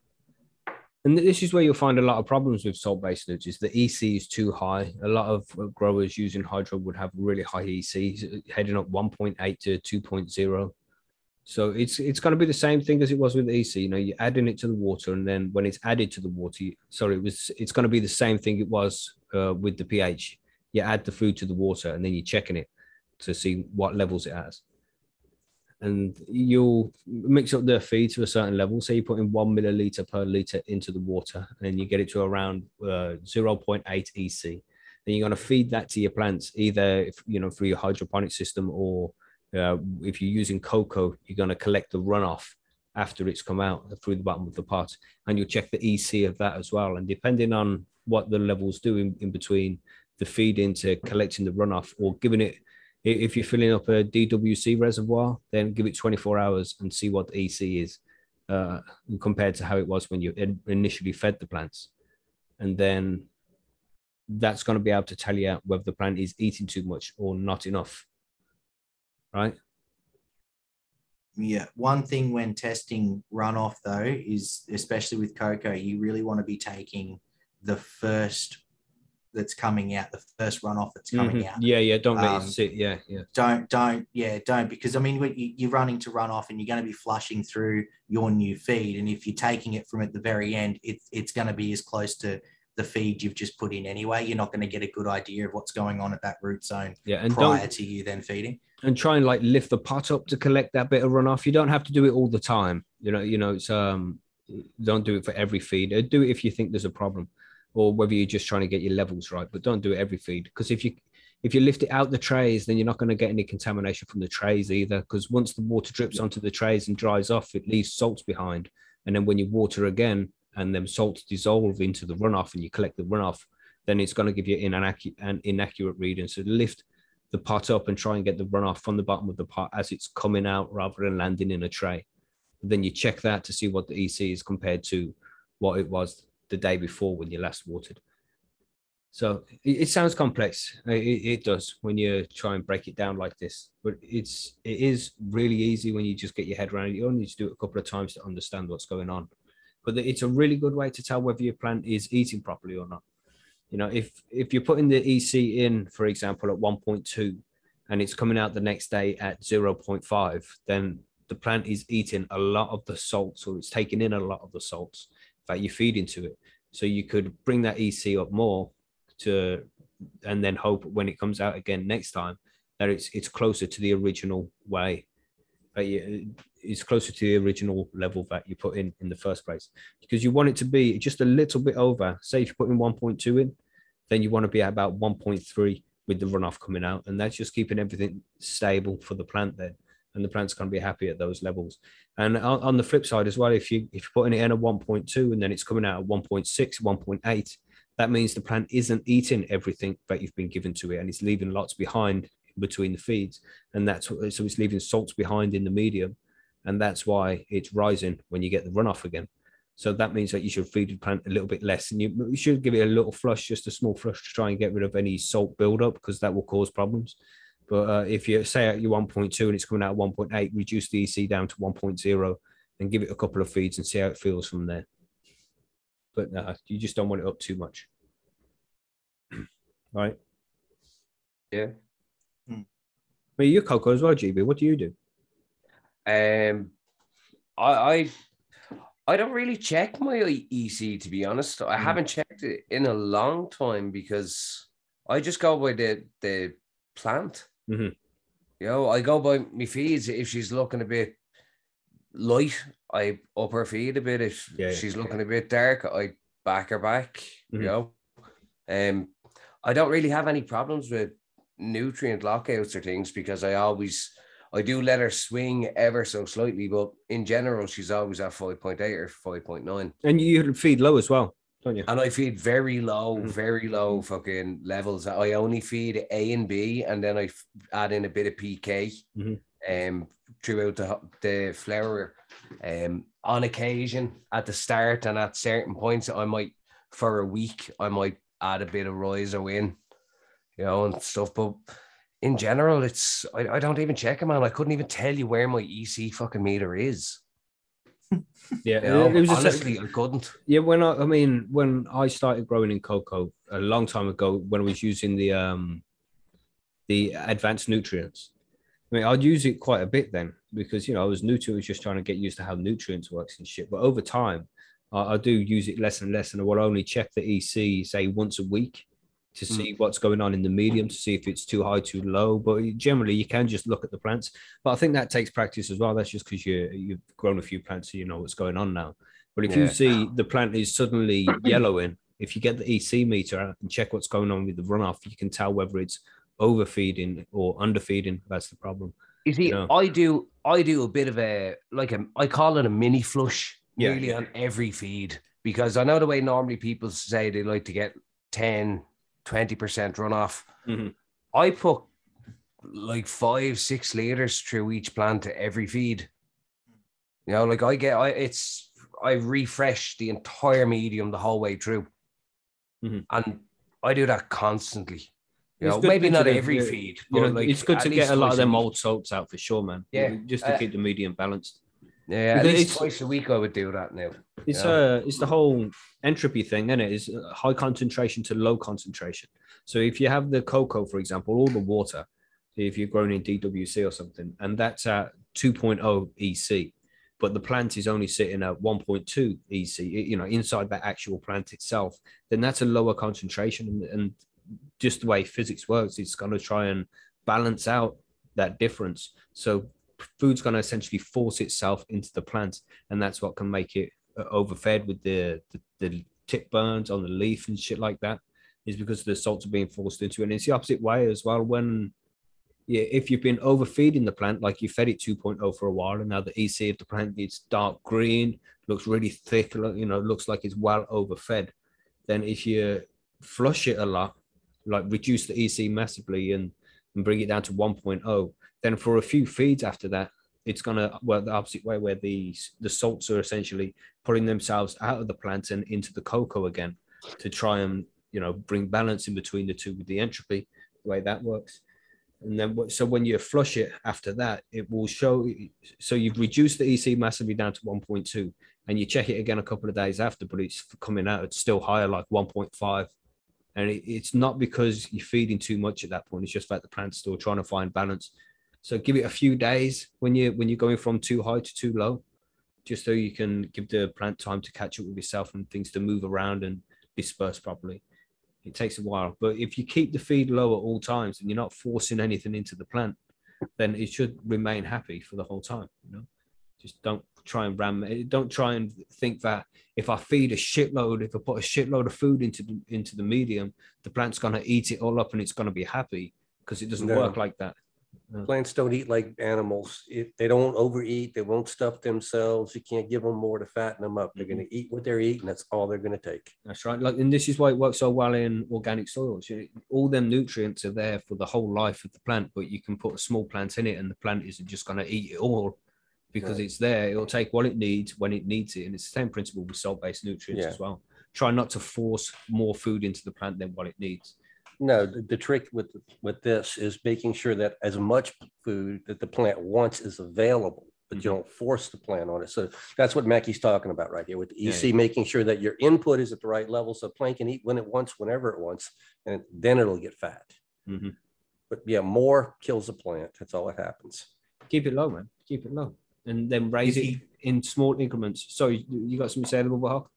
And this is where you'll find a lot of problems with salt-based nudges. The EC is too high. A lot of uh, growers using hydro would have really high EC, heading up 1.8 to 2.0. So it's it's going to be the same thing as it was with EC. You know, you're adding it to the water, and then when it's added to the water, you, sorry, it was it's going to be the same thing it was uh, with the pH. You add the food to the water, and then you're checking it to see what levels it has. And you'll mix up the feed to a certain level. So you put in one milliliter per liter into the water, and you get it to around uh, 0.8 EC. Then you're going to feed that to your plants, either if, you know through your hydroponic system, or uh, if you're using cocoa, you're going to collect the runoff after it's come out through the bottom of the pot, and you'll check the EC of that as well. And depending on what the levels do in, in between the feed into collecting the runoff or giving it if you're filling up a DWC reservoir, then give it 24 hours and see what the EC is uh, compared to how it was when you initially fed the plants. And then that's going to be able to tell you whether the plant is eating too much or not enough. Right? Yeah. One thing when testing runoff, though, is especially with cocoa, you really want to be taking the first that's coming out, the first runoff that's coming Mhm. out. Yeah, yeah. Don't let Um, it sit. Yeah, yeah. don't don't yeah don't because i mean when you, you're running to runoff and you're going to be flushing through your new feed and if you're taking it from at the very end it's it's going to be as close to the feed you've just put in anyway you're not going to get a good idea of what's going on at that root zone Yeah. And prior to you then feeding and try and like lift the pot up to collect that bit of runoff. You don't have to do it all the time. You know, you know, it's um don't do it for every feed. Do it if you think there's a problem, or whether you're just trying to get your levels right. But don't do it every feed because if you if you lift it out the trays, then you're not going to get any contamination from the trays either. Because once the water drips onto the trays and dries off, it leaves salts behind. And then when you water again and them salts dissolve into the runoff and you collect the runoff, then it's going to give you an, inaccurate, an inaccurate reading. So lift the pot up and try and get the runoff from the bottom of the pot as it's coming out rather than landing in a tray. Then you check that to see what the EC is compared to what it was the day before when you last watered. So it, it sounds complex. It, it does when you try and break it down like this, but it's it is really easy when you just get your head around it. You only need to do it a couple of times to understand what's going on. But it's a really good way to tell whether your plant is eating properly or not. You know, if if you're putting the EC in, for example, at 1.2 and it's coming out the next day at 0.5, then the plant is eating a lot of the salts or it's taking in a lot of the salts that you feed into it. So you could bring that EC up more to and then hope when it comes out again next time that it's it's closer to the original way that you it's closer to the original level that you put in in the first place. Because you want it to be just a little bit over say if you put in 1.2 in then you want to be at about 1.3 with the runoff coming out. And that's just keeping everything stable for the plant then and the plant's going to be happy at those levels. And on, on the flip side as well, if you if you're putting it in at 1.2 and then it's coming out at 1.6, 1.8, that means the plant isn't eating everything that you've been given to it, and it's leaving lots behind between the feeds, and that's so it's leaving salts behind in the medium, and that's why it's rising when you get the runoff again. So that means that you should feed the plant a little bit less, and you, you should give it a little flush, just a small flush to try and get rid of any salt buildup because that will cause problems. But uh, if you say at your 1.2 and it's coming out at 1.8, reduce the EC down to 1.0 and give it a couple of feeds and see how it feels from there. But uh, you just don't want it up too much. <clears throat> right? Yeah. Well, you're cocoa as well, GB. What do you do? Um, I, I I don't really check my EC to be honest. I Mm. haven't checked it in a long time because I just go by the the plant. Mhm. You know, I go by my feeds. If she's looking a bit light, I up her feed a bit. If Yeah, yeah. she's looking a bit dark, I back her back. Mhm. You know, um, I don't really have any problems with nutrient lockouts or things because I always I do let her swing ever so slightly, but in general, she's always at 5.8 or 5.9. And you feed low as well, don't you? And I feed very low, Mhm. very low fucking levels. I only feed A and B, and then I f- add in a bit of PK Mhm. um, throughout the, the flower. Um, on occasion, at the start and at certain points, I might, for a week, I might add a bit of riser in, you know, and stuff. But in general, it's I, I don't even check it, man. I couldn't even tell you where my EC fucking meter is. Yeah, know? it was just Honestly, I couldn't. Yeah, when I, I mean, when I started growing in cocoa a long time ago, when I was using the um the advanced nutrients, I mean, I'd use it quite a bit then because you know I was new to it, was just trying to get used to how nutrients works and shit. But over time, I, I do use it less and less, and I will only check the EC say once a week to mm. see what's going on in the medium to see if it's too high, too low. But generally, you can just look at the plants. But I think that takes practice as well. That's just because you you've grown a few plants, so you know what's going on now. But if you see the plant is suddenly <clears throat> yellowing, if you get the EC meter out and check what's going on with the runoff, you can tell whether it's overfeeding or underfeeding. That's the problem. You see, Yeah. I do I do a bit of a like a I call it a mini flush Yeah, really yeah. on every feed because I know the way normally people say they like to get 10, 20% runoff. Mhm. I put like five, six liters through each plant to every feed. You know, like I get I it's I refresh the entire medium the whole way through. Mhm. And I do that constantly. You know, maybe not every feed, You but know, like it's good to get a lot of them old salts out for sure, man. Yeah, just to uh, keep the medium balanced. Yeah, at least it's- twice a week I would do that now. It's Yeah. uh it's the whole entropy thing, isn't it? Is uh, high concentration to low concentration. So if you have the cocoa, for example, all the water, if you're growing in DWC or something, and that's at 2.0 EC, but the plant is only sitting at 1.2 EC, you know, inside that actual plant itself, then that's a lower concentration. And, and just the way physics works, it's going to try and balance out that difference. So food's going to essentially force itself into the plant, and that's what can make it uh, overfed with the, the the tip burns on the leaf and shit like that. Is because the salts are being forced into it. And it's the opposite way as well. When yeah, if you've been overfeeding the plant, like you fed it 2.0 for a while, and now the EC of the plant is dark green, looks really thick, you know, looks like it's well overfed. Then if you flush it a lot, like reduce the EC massively and, and bring it down to 1.0, then for a few feeds after that, it's gonna work the opposite way where the the salts are essentially pulling themselves out of the plant and into the cocoa again to try and you know bring balance in between the two with the entropy the way that works. And then so when you flush it after that it will show so you've reduced the ec massively down to 1.2 and you check it again a couple of days after but it's coming out it's still higher like 1.5 and it, it's not because you're feeding too much at that point it's just that the plant's still trying to find balance so give it a few days when you when you're going from too high to too low just so you can give the plant time to catch up with yourself and things to move around and disperse properly. It takes a while but if you keep the feed low at all times and you're not forcing anything into the plant then it should remain happy for the whole time you know? Just don't try and ram eh, don't try and think that if i feed a shitload if i put a shitload of food into the into the medium the plant's going to eat it all up and it's going to be happy because it doesn't No. work like that Mm. Plants don't eat like animals. If they don't overeat, they won't stuff themselves. You can't give them more to fatten them up. They're mm-hmm. going to eat what they're eating. That's all they're going to take. That's right. Like, and this is why it works so well in organic soils. All them nutrients are there for the whole life of the plant, but you can put a small plant in it, and the plant isn't just going to eat it all because Right. it's there. It'll take what it needs when it needs it, and it's the same principle with salt-based nutrients Yeah. as well. Try not to force more food into the plant than what it needs. No, the, the trick with with this is making sure that as much food that the plant wants is available, but you don't force the plant on it. So that's what Mackey's talking about right here with the Yeah, EC, making sure that your input is at the right level so plant can eat when it wants, whenever it wants, and then it'll get fat. Mhm. But yeah, more kills a plant. That's all that happens. Keep it low, man. Keep it low, and then raise it in small increments. Sorry, you got something to say about?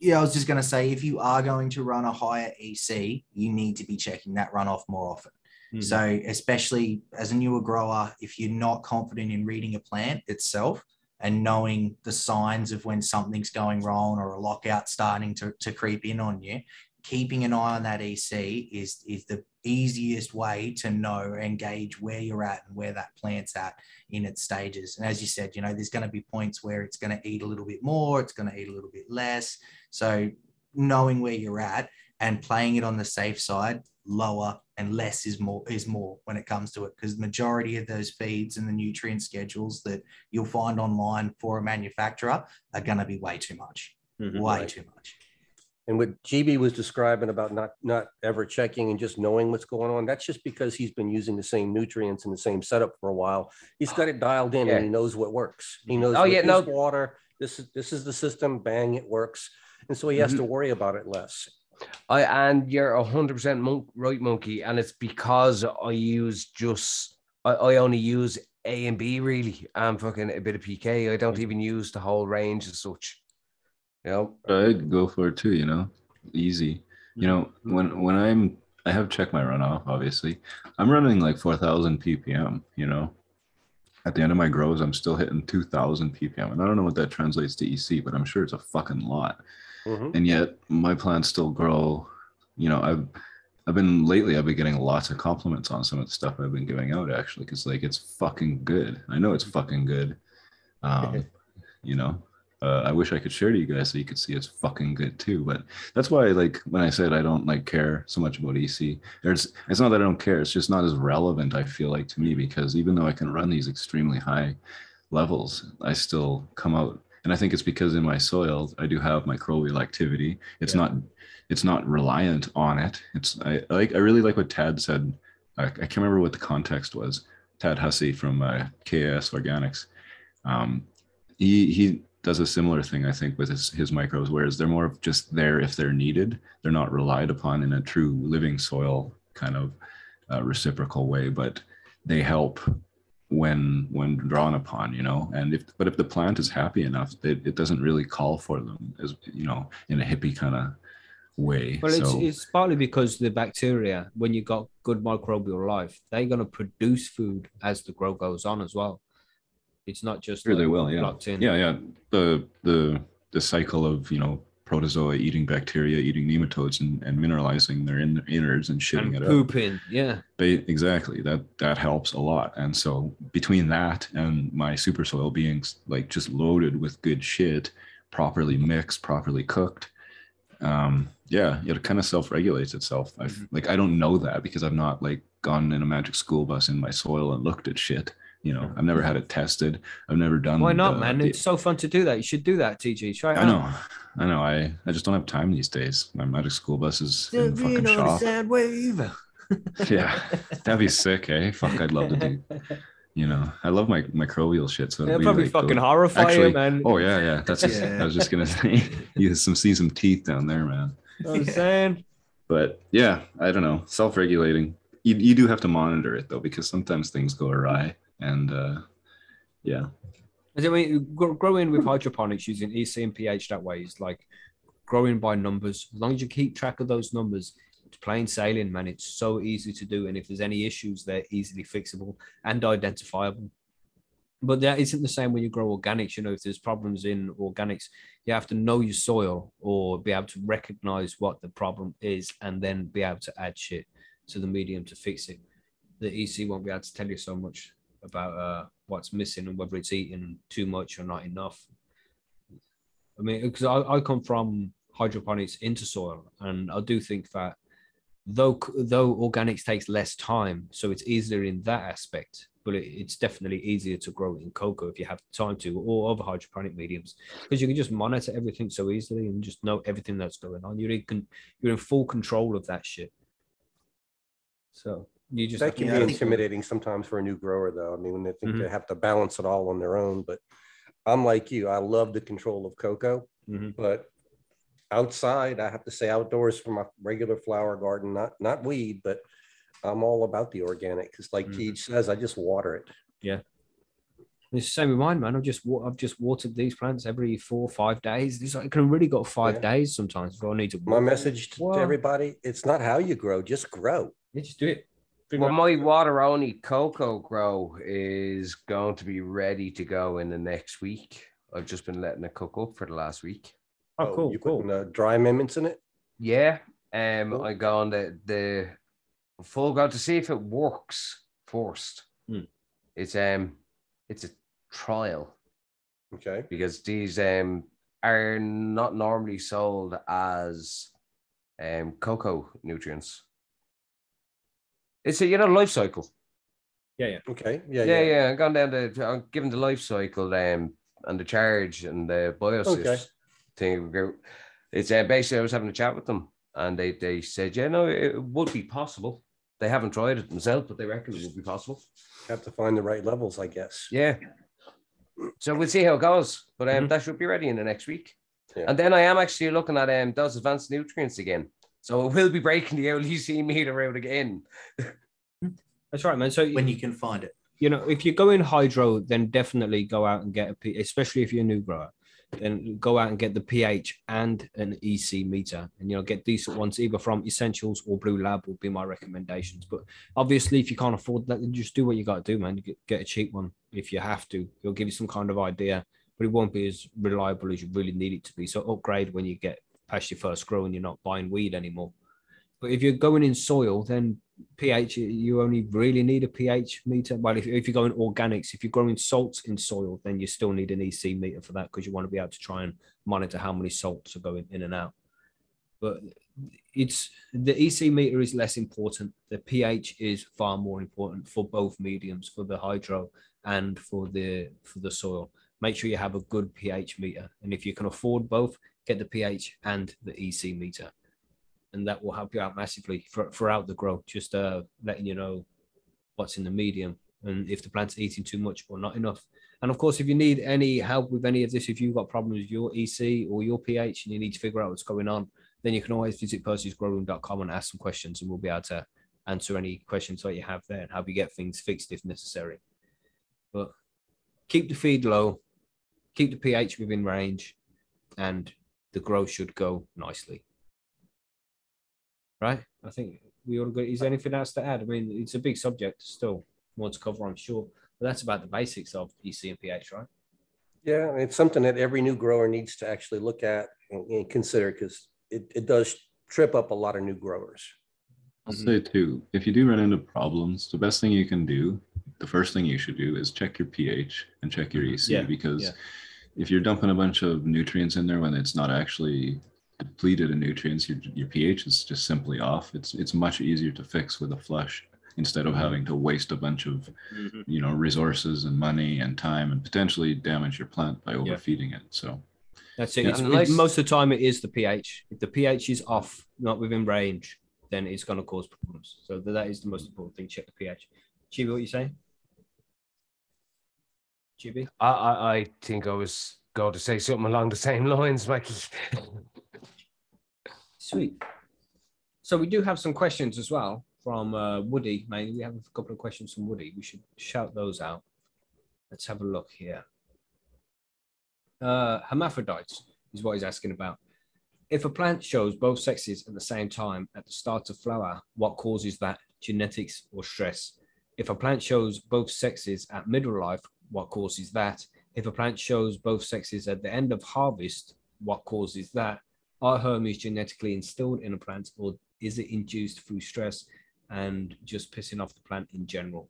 Yeah, I was just going to say if you are going to run a higher EC, you need to be checking that runoff more often. Mhm. So, especially as a newer grower, if you're not confident in reading a plant itself and knowing the signs of when something's going wrong or a lockout starting to, to creep in on you, keeping an eye on that EC is, is the easiest way to know and gauge where you're at and where that plant's at in its stages. And as you said, you know, there's going to be points where it's going to eat a little bit more, it's going to eat a little bit less. So, knowing where you're at and playing it on the safe side, lower and less is more is more when it comes to it because the majority of those feeds and the nutrient schedules that you'll find online for a manufacturer are going to be way too much Mhm. way Right. too much And what GB was describing about not not ever checking and just knowing what's going on, that's just because he's been using the same nutrients and the same setup for a while. He's got it dialed in Yeah. and he knows what works. He knows Oh, yeah, no. water. This is this is the system. Bang, it works. And so he has Mm-hmm. to worry about it less. I and you're a hundred percent right, monkey, and it's because I use just I, I only use A and B really, and fucking a bit of PK. I don't even use the whole range as such. Know, I'd go for it too, you know, easy. You know, when when I'm I have checked my runoff, obviously. I'm running like 4,000 ppm, you know. At the end of my grows, I'm still hitting 2,000 ppm. And I don't know what that translates to EC, but I'm sure it's a fucking lot. Mhm. And yet my plants still grow. You know, I've I've been lately I've been getting lots of compliments on some of the stuff I've been giving out actually, because like it's fucking good. I know it's fucking good. Um, <laughs> you know, uh, I wish I could share to you guys so you could see it's fucking good too. But that's why, like, when I said I don't like care so much about EC, there's it's not that I don't care. It's just not as relevant. I feel like to me because even though I can run these extremely high levels, I still come out. And I think it's because in my soil I do have microbial activity. It's Yeah. not it's not reliant on it. It's I I like I really like what Tad said. I, I can't remember what the context was. Tad Hussey from uh, KIS Organics. Um, he he does a similar thing, I think, with his his microbes, whereas they're more of just there if they're needed. They're not relied upon in a true living soil kind of uh, reciprocal way, but they help when when drawn upon you know and if but if the plant is happy enough it, it doesn't really call for them as you know in a hippie kind of way Well, it's, so it's partly because the bacteria, when you've got good microbial life, they're going to produce food as the grow goes on as well. It's not just Sure, they will. Yeah, locked in. yeah, yeah. The the the cycle of you know protozoa eating bacteria, eating nematodes, and, and mineralizing their in, innards and shitting and it out. pooping. Yeah. They exactly that that helps a lot. And so between that and my super soil being like just loaded with good shit, properly mixed, properly cooked, um, yeah, it kind of self regulates itself. I Mhm. like I don't know that because I've not like gone in a magic school bus in my soil and looked at shit. You know, I've never had it tested. I've never done. Why not, the- man? the- It's so fun to do that. You should do that, TG. Try it I out. know, I know. I I just don't have time these days. My magic school bus is in the fucking shop. wave. <laughs> Yeah, that'd be sick, eh? Fuck, I'd love to do. <laughs> You know, I love my microbial shit. So it'd probably like fucking go- horrify Actually- you, man. Oh yeah, yeah. That's just, I was just gonna say, <laughs> you some see some teeth down there, man. You know what I'm saying? But yeah, I don't know. Self-regulating. You you do have to monitor it though, because sometimes things go awry, and uh, yeah, I mean, growing with hydroponics using EC and pH that way is like growing by numbers. As long as you keep track of those numbers, it's plain sailing, man. It's so easy to do. And if there's any issues, they're easily fixable and identifiable. But that isn't the same when you grow organics. You know, if there's problems in organics, you have to know your soil or be able to recognize what the problem is and then be able to add shit to the medium to fix it. the EC won't be able to tell you so much about uh, what's missing and whether it's eating too much or not enough. I mean, because I, I come from hydroponics into soil, and I do think that though though organics takes less time, so it's easier in that aspect. But it, it's definitely easier to grow in cocoa if you have time to, or other hydroponic mediums, because you can just monitor everything so easily and just know everything that's going on. You're in you're in full control of that shit. So you just That can be intimidating sometimes for a new grower, though. I mean, when they think Mhm. they have to balance it all on their own. But I'm like you. I love the control of cocoa, Mhm. but outside, I have to say outdoors for my regular flower garden, not not weed, but I'm all about the organic because, like Mhm. Keith says, I just water it. Yeah. It's the same with mine, man. I've just I've just watered these plants every four or five days. It's like, I can really got five Yeah. days sometimes if I need to. My message to Well- everybody: It's not how you grow, just grow. Yeah, just do it. Figure Well, out- my water only cocoa grow is going to be ready to go in the next week. I've just been letting it cook up for the last week. oh, cool, You cool. putting uh, dry amendments in it? Yeah. Um, Cool. I go on the the full go to see if it works first. Hmm. It's um it's a trial Okay. because these um are not normally sold as um cocoa nutrients. It's a you know life cycle. Yeah, yeah. Okay. Yeah. Yeah, yeah. I'm going down the I'm giving the life cycle um and the charge and the biosys Okay. thing. It's uh, basically I was having a chat with them and they they said, yeah, no, it would be possible. They haven't tried it themselves, but they reckon it would be possible. Have to find the right levels, I guess. Yeah. So we'll see how it goes. But um, Mhm. that should be ready in the next week. Yeah. And then I am actually looking at um those advanced nutrients again. So it will be breaking the LEC meter out again. That's right, man. So when you can find it. you know, if you're going hydro, then definitely go out and get a P, especially if you're a new grower. Then go out and get the pH and an EC meter, and you know, get decent ones either from Essentials or Bluelab would be my recommendations. But obviously, if you can't afford that, then just do what you got to do, man. Get, get a cheap one if you have to. It'll give you some kind of idea, but it won't be as reliable as you really need it to be. So upgrade when you get past your first grow and you're not buying weed anymore. But if you're going in soil, then pH, you only really need a pH meter. Well, if, if you're going organics, if you're growing salts in soil, then you still need an EC meter for that because you want to be able to try and monitor how many salts are going in and out. But it's the EC meter is less important. The pH is far more important for both mediums, for the hydro and for the for the soil. Make sure you have a good pH meter, and if you can afford both, get the pH and the EC meter and that will help you out massively for, throughout the grow, Just uh, letting you know what's in the medium and if the plant's eating too much or not enough. And of course, if you need any help with any of this, if you've got problems with your EC or your pH and you need to figure out what's going on, then you can always visit percysgrowroom.com and ask some questions, and we'll be able to answer any questions that you have there and help you get things fixed if necessary. But keep the feed low, keep the pH within range, and the growth should go nicely right? I think we all agree. Is there anything else to add? I mean, it's a big subject, still more to cover, I'm sure. But that's about the basics of EC and pH, right? Yeah, it's something that every new grower needs to actually look at and, and consider because it, it does trip up a lot of new growers. I'll say too, if you do run into problems, the best thing you can do, the first thing you should do is check your pH and check your EC Yeah, because yeah. If you're dumping a bunch of nutrients in there when it's not actually depleted in nutrients, your, your pH is just simply off. It's it's much easier to fix with a flush instead of having to waste a bunch of mm-hmm. you know resources and money and time and potentially damage your plant by overfeeding it. So That's it. Yeah. It's, And it- most of the time, it is the pH. If the pH is off, not within range, then it's going to cause problems. So that is the most important thing. Check the pH. Chibi, what you saying? Chibi? I, I, I think I was going to say something along the same <laughs> lines, Mikey. Sweet. So we do have some questions as well from uh, Woody. Mainly, we have a couple of questions from Woody. We should shout those out. Let's have a look here. Uh, hermaphrodites is what he's asking about. If a plant shows both sexes at the same time at the start of flower, what causes that? Genetics or stress? If a plant shows both sexes at middle life, what causes that? If a plant shows both sexes at the end of harvest, what causes that? Are Hermes genetically instilled in a plant or is it induced through stress? and just pissing off the plant in general.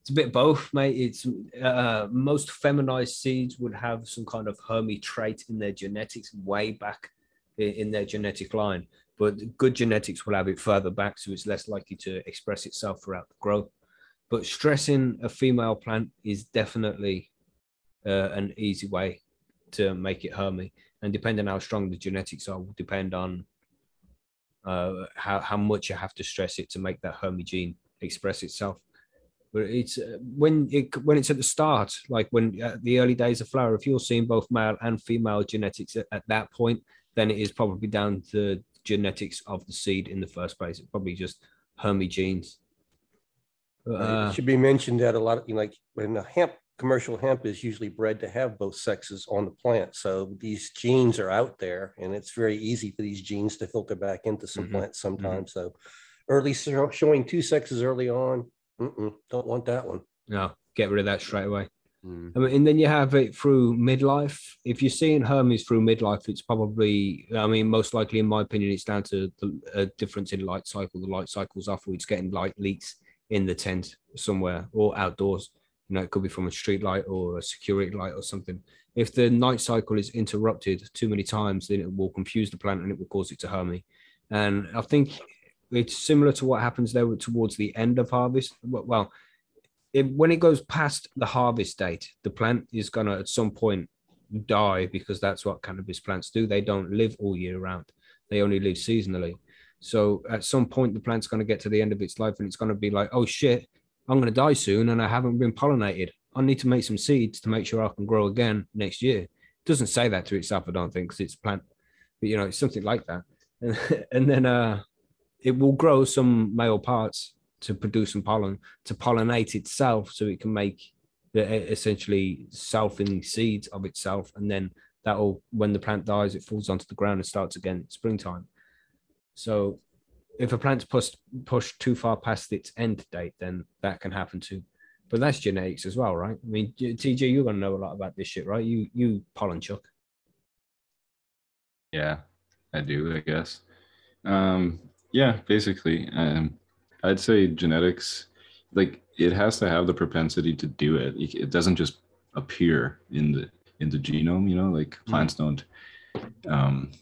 It's a bit both, mate. It's uh, most feminized seeds would have some kind of Hermy trait in their genetics way back in their genetic line, but good genetics will have it further back, so it's less likely to express itself throughout the growth. But stressing a female plant is definitely uh, an easy way to make it Hermy, and depending on how strong the genetics are, will depend on uh, how how much you have to stress it to make that Hermy gene express itself. But it's uh, when it when it's at the start, like when at the early days of flower, if you're seeing both male and female genetics at, at that point, then it is probably down to genetics of the seed in the first place. It's probably just Hermy genes. Uh, It should be mentioned that a lot of, you know, like, when the hemp, commercial hemp is usually bred to have both sexes on the plant. So these genes are out there and it's very easy for these genes to filter back into some Mhm, plants sometimes. So early showing two sexes early on, don't want that one. no, get rid of that straight away. Mm. I mean, and then you have it through midlife. If you're seeing Hermes through midlife, it's probably, I mean, most likely, in my opinion, it's down to the a difference in light cycle. The light cycle's it's getting light leaks in the tent somewhere or outdoors. You know, it could be from a street light or a security light or something. If the night cycle is interrupted too many times, then it will confuse the plant and it will cause it to Hermy. And I think it's similar to what happens there towards the end of harvest. Well, it, when it goes past the harvest date, the plant is gonna at some point die because that's what cannabis plants do. They don't live all year round. They only live seasonally. So at some point, the plant's gonna get to the end of its life, and it's gonna be like, oh shit, I'm gonna die soon, and I haven't been pollinated. I need to make some seeds to make sure I can grow again next year. It doesn't say that to itself, I don't think, because it's plant, but you know, it's something like that. And, <laughs> and then uh, it will grow some male parts to produce some pollen to pollinate itself so it can make the essentially selfing seeds of itself and then that'll when the plant dies it falls onto the ground and starts again springtime so if a plant's pushed pushed too far past its end date then that can happen too. But that's genetics as well right? I mean tj you're going to know a lot about this shit right? You you pollen chuck. Yeah, I do, I guess. Um, yeah, basically, um, I'd say genetics, like it has to have the propensity to do it. It it doesn't just appear in the in the genome, you know, like plants don't um,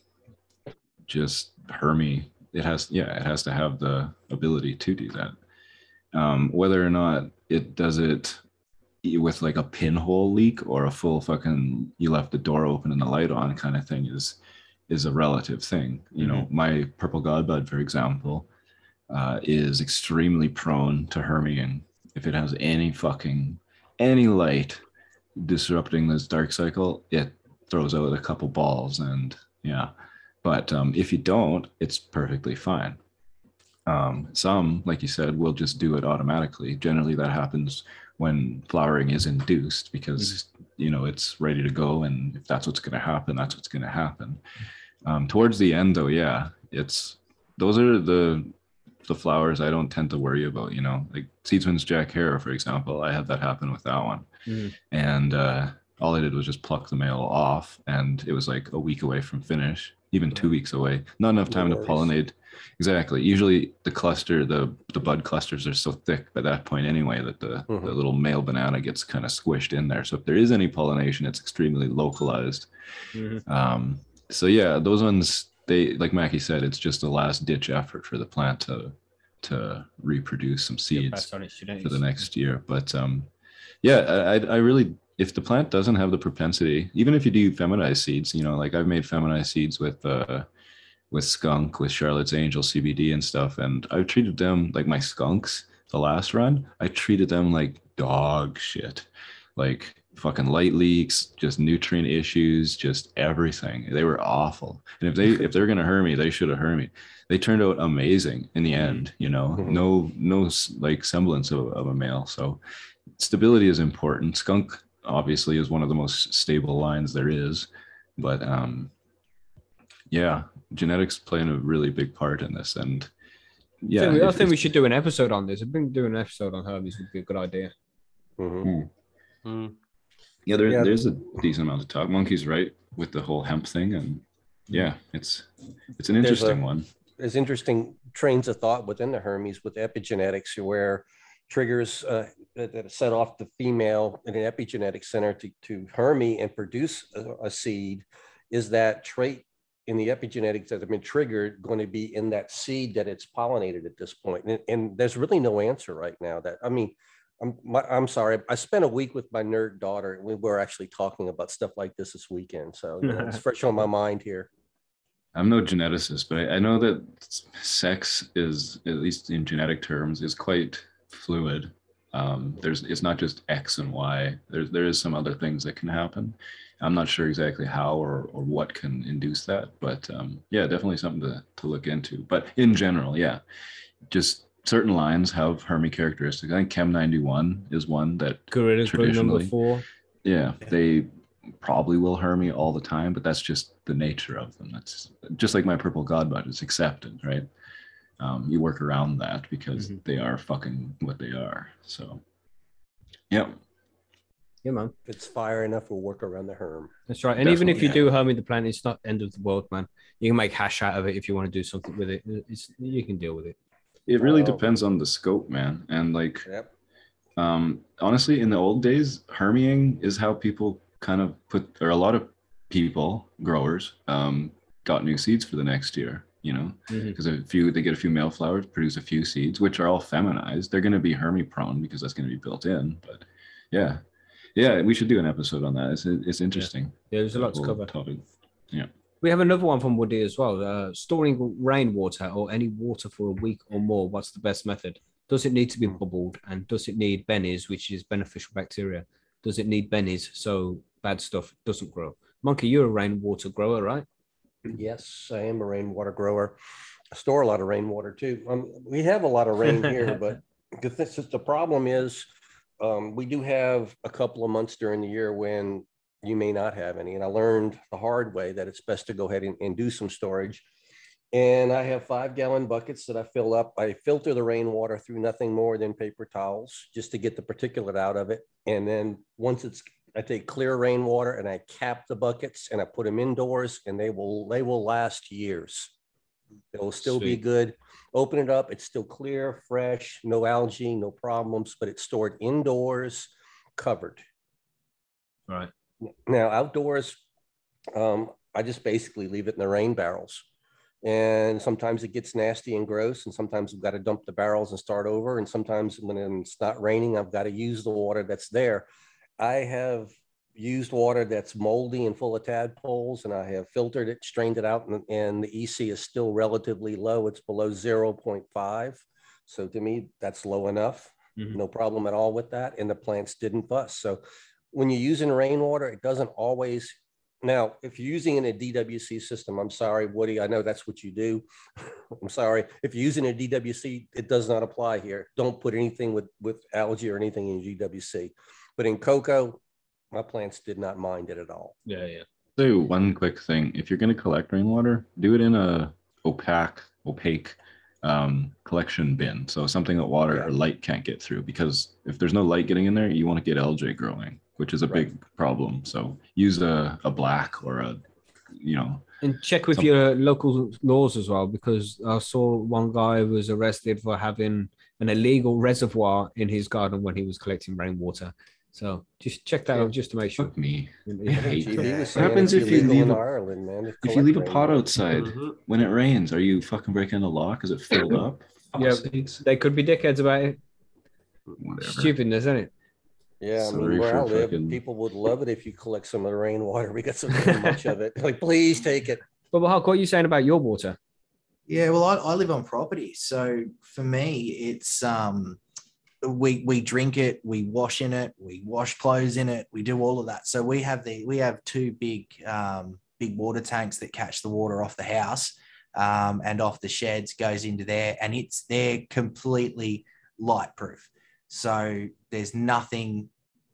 just hermy. It has, yeah, it has to have the ability to do that. Um, whether or not it does it with like a pinhole leak or a full fucking you left the door open and the light on kind of thing is is a relative thing. You know, my purple godbud, for example, uh, is extremely prone to hermying. If it has any fucking any light disrupting this dark cycle, it throws out a couple balls, and yeah. But um, if you don't, it's perfectly fine. Um, some, like you said, will just do it automatically. Generally, that happens when flowering is induced because you know it's ready to go, and if that's what's going to happen, that's what's going to happen. Um, towards the end, though, yeah, it's those are the the flowers I don't tend to worry about. You know, like Seedsman's Jack Herer, for example, I had that happen with that one, Mhm. and uh, all I did was just pluck the male off, and it was like a week away from finish, even two weeks away. Not enough time to pollinate. Exactly. Usually the cluster, the the bud clusters are so thick by that point anyway that the, Mhm. the little male banana gets kind of squished in there. So if there is any pollination, it's extremely localized. Mhm. Um, so yeah, those ones they like Mackie said, it's just a last ditch effort for the plant to to reproduce some seeds for the next year. But um, yeah, I- I really, if the plant doesn't have the propensity, even if you do feminized seeds, you know, like I've made feminized seeds with uh, with skunk, with Charlotte's Angel CBD and stuff, and I've treated them like my skunks. The last run, I treated them like dog shit, like fucking light leaks, just nutrient issues, just everything. They were awful. And if they <laughs> if they're gonna hurt me, they should have hurt me. They turned out amazing in the end. You know, Mhm. no no like semblance of, of a male. So stability is important. Skunk obviously is one of the most stable lines there is, but um, yeah, genetics playing a really big part in this. And yeah, I think, we, I think we should do an episode on this. I think doing an episode on Hermes would be a good idea. Mhm. Mm. Yeah, there, Yeah. there's a decent amount to talk. Monkey's right with the whole hemp thing, and yeah, it's it's an There's interesting a- one. there's interesting trains of thought within the Hermes with epigenetics where triggers uh, that, that set off the female in an epigenetic center to, to Hermy and produce a, a seed is that trait in the epigenetics that have been triggered going to be in that seed that it's pollinated at this point? And, and there's really no answer right now that, I mean, I'm, my, I'm sorry. I spent a week with my nerd daughter and we were actually talking about stuff like this this weekend. So you know, it's <laughs> fresh on my mind here. I'm no geneticist, but I, I know that sex is, at least in genetic terms, is quite fluid. Um, there's it's not just X and Y. There's there is some other things that can happen. I'm not sure exactly how or, or what can induce that, but um, yeah, definitely something to, to look into. But in general, yeah, just certain lines have Hermy characteristics. I think Chem 91 is one that Gorillas number traditionally- four. yeah, they probably will Hermy all the time, but that's just the nature of them. That's just like my purple god bud is accepted, right? Um, you work around that because Mhm. they are fucking what they are. So, yeah, Yeah, man. If it's fire enough, we'll work around the Herm. That's right. And even if you Definitely, do Hermy the plant, it's not end of the world, man. You can make hash out of it if you want to do something with it. It's you can deal with it. it really Oh. depends on the scope, man. And like, Yep. um, honestly, in the old days, Hermying is how people kind of put, or a lot of people, growers, um, got new seeds for the next year. You know, because a few they get a few male flowers, produce a few seeds, which are all feminized. They're going to be Hermy prone because that's going to be built in. But yeah, yeah, we should do an episode on that. It's it's interesting. Yeah, there's a lot to cover. Topic. We have another one from Woody as well. Uh, storing rainwater or any water for a week or more. What's the best method? Does it need to be bubbled? And does it need bennies, which is beneficial bacteria? Does it need bennies so bad stuff doesn't grow? Monkey, you're a rainwater grower, right? Yes, I am a rainwater grower. I store a lot of rainwater too. Um, we have a lot of rain here, <laughs> but the, this is, the problem is um, we do have a couple of months during the year when you may not have any. And I learned the hard way that it's best to go ahead and, and do some storage. And I have five gallon buckets that I fill up. I filter the rainwater through nothing more than paper towels just to get the particulate out of it. And then once it's I take clear rainwater and I cap the buckets and I put them indoors and they will they will last years. It will still be good. Open it up, it's still clear, fresh, no algae, no problems, but it's stored indoors, covered. Right. Now outdoors, um, I just basically leave it in the rain barrels. And sometimes it gets nasty and gross, and sometimes I've got to dump the barrels and start over. And sometimes when it's not raining, I've got to use the water that's there. I have used water that's moldy and full of tadpoles, and I have filtered it, strained it out, and, and the EC is still relatively low. It's below 0.5. So to me, that's low enough. Mhm. No problem at all with that. And the plants didn't bust. So when you're using rainwater, it doesn't always. Now, if you're using in a DWC system, I'm sorry, Woody, I know that's what you do. <laughs> I'm sorry. If you're using a DWC, it does not apply here. Don't put anything with, with algae or anything in DWC. But in cocoa, my plants did not mind it at all. Yeah, yeah. So one quick thing: if you're going to collect rainwater, do it in a opaque, opaque um, collection bin. So something that water Yeah. or light can't get through. Because if there's no light getting in there, you want to get algae growing, which is a Right. big problem. So use a, a black or a, you know, And check with Some- your local laws as well, because I saw one guy was arrested for having an illegal reservoir in his garden when he was collecting rainwater. So just check that Yeah. out just to make sure. fuck me. I think hate GB that. was What happens if you leave a- Ireland, man, If you leave a pot rainwater. outside Mhm. when it rains, are you fucking breaking the law because it filled up? Yeah. Sakes. They could be dickheads about it. Whatever. Stupidness, isn't it? Yeah, I Sorry mean, where I for live, fucking- people would love it if you collect some of the rainwater. We got so damn much of it. Like, please take it. But Hulk, what are you saying about your water? Yeah, well, I, I live on property, so for me, it's um, we we drink it, we wash in it, we wash clothes in it, we do all of that. So we have the we have two big um, big water tanks that catch the water off the house um, and off the sheds, goes into there, and it's they're completely light proof. So there's nothing,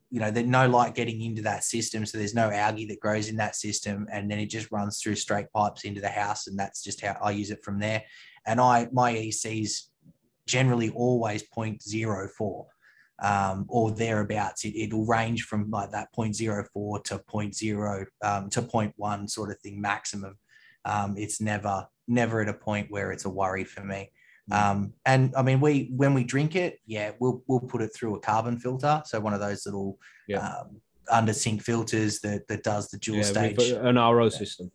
you know, there's no light getting into that system. So there's no algae that grows in that system. And then it just runs through straight pipes into the house. And that's just how I use it from there. And I, my EC's generally always 0.04 um, or thereabouts. It, it'll range from like that 0.04 to 0.0 um, to 0.1 sort of thing maximum. um, it's never never at a point where it's a worry for me. Um, and I mean, we when we drink it, yeah, we'll we'll put it through a carbon filter, so one of those little Yeah. um, under sink filters that that does the dual Yeah, stage. an RO system.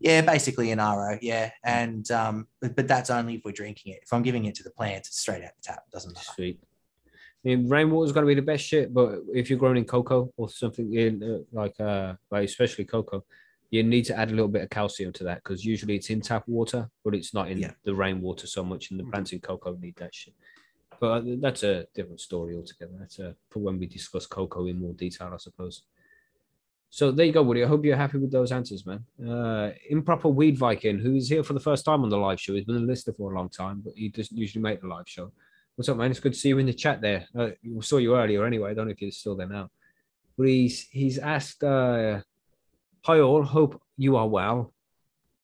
Yeah, basically an RO. Yeah, and um, but, but that's only if we're drinking it. If I'm giving it to the plants, it's straight out the tap. Doesn't matter. Sweet. I mean, rainwater is going to be the best shit, but if you're growing in cocoa or something in uh, like uh, like especially cocoa, you need to add a little bit of calcium to that because usually it's in tap water, but it's not in Yeah. the rainwater so much. And the plants in cocoa need that shit. But uh, that's a different story altogether. That's uh, for when we discuss cocoa in more detail, I suppose. So there you go, Woody. I hope you're happy with those answers, man. Uh, improper weed Viking, who is here for the first time on the live show. He's been a listener for a long time, but he doesn't usually make the live show. What's up, man? It's good to see you in the chat there. Uh, we saw you earlier anyway. I don't know if you're still there now. But he's he's asked, uh, Hi all, hope you are well.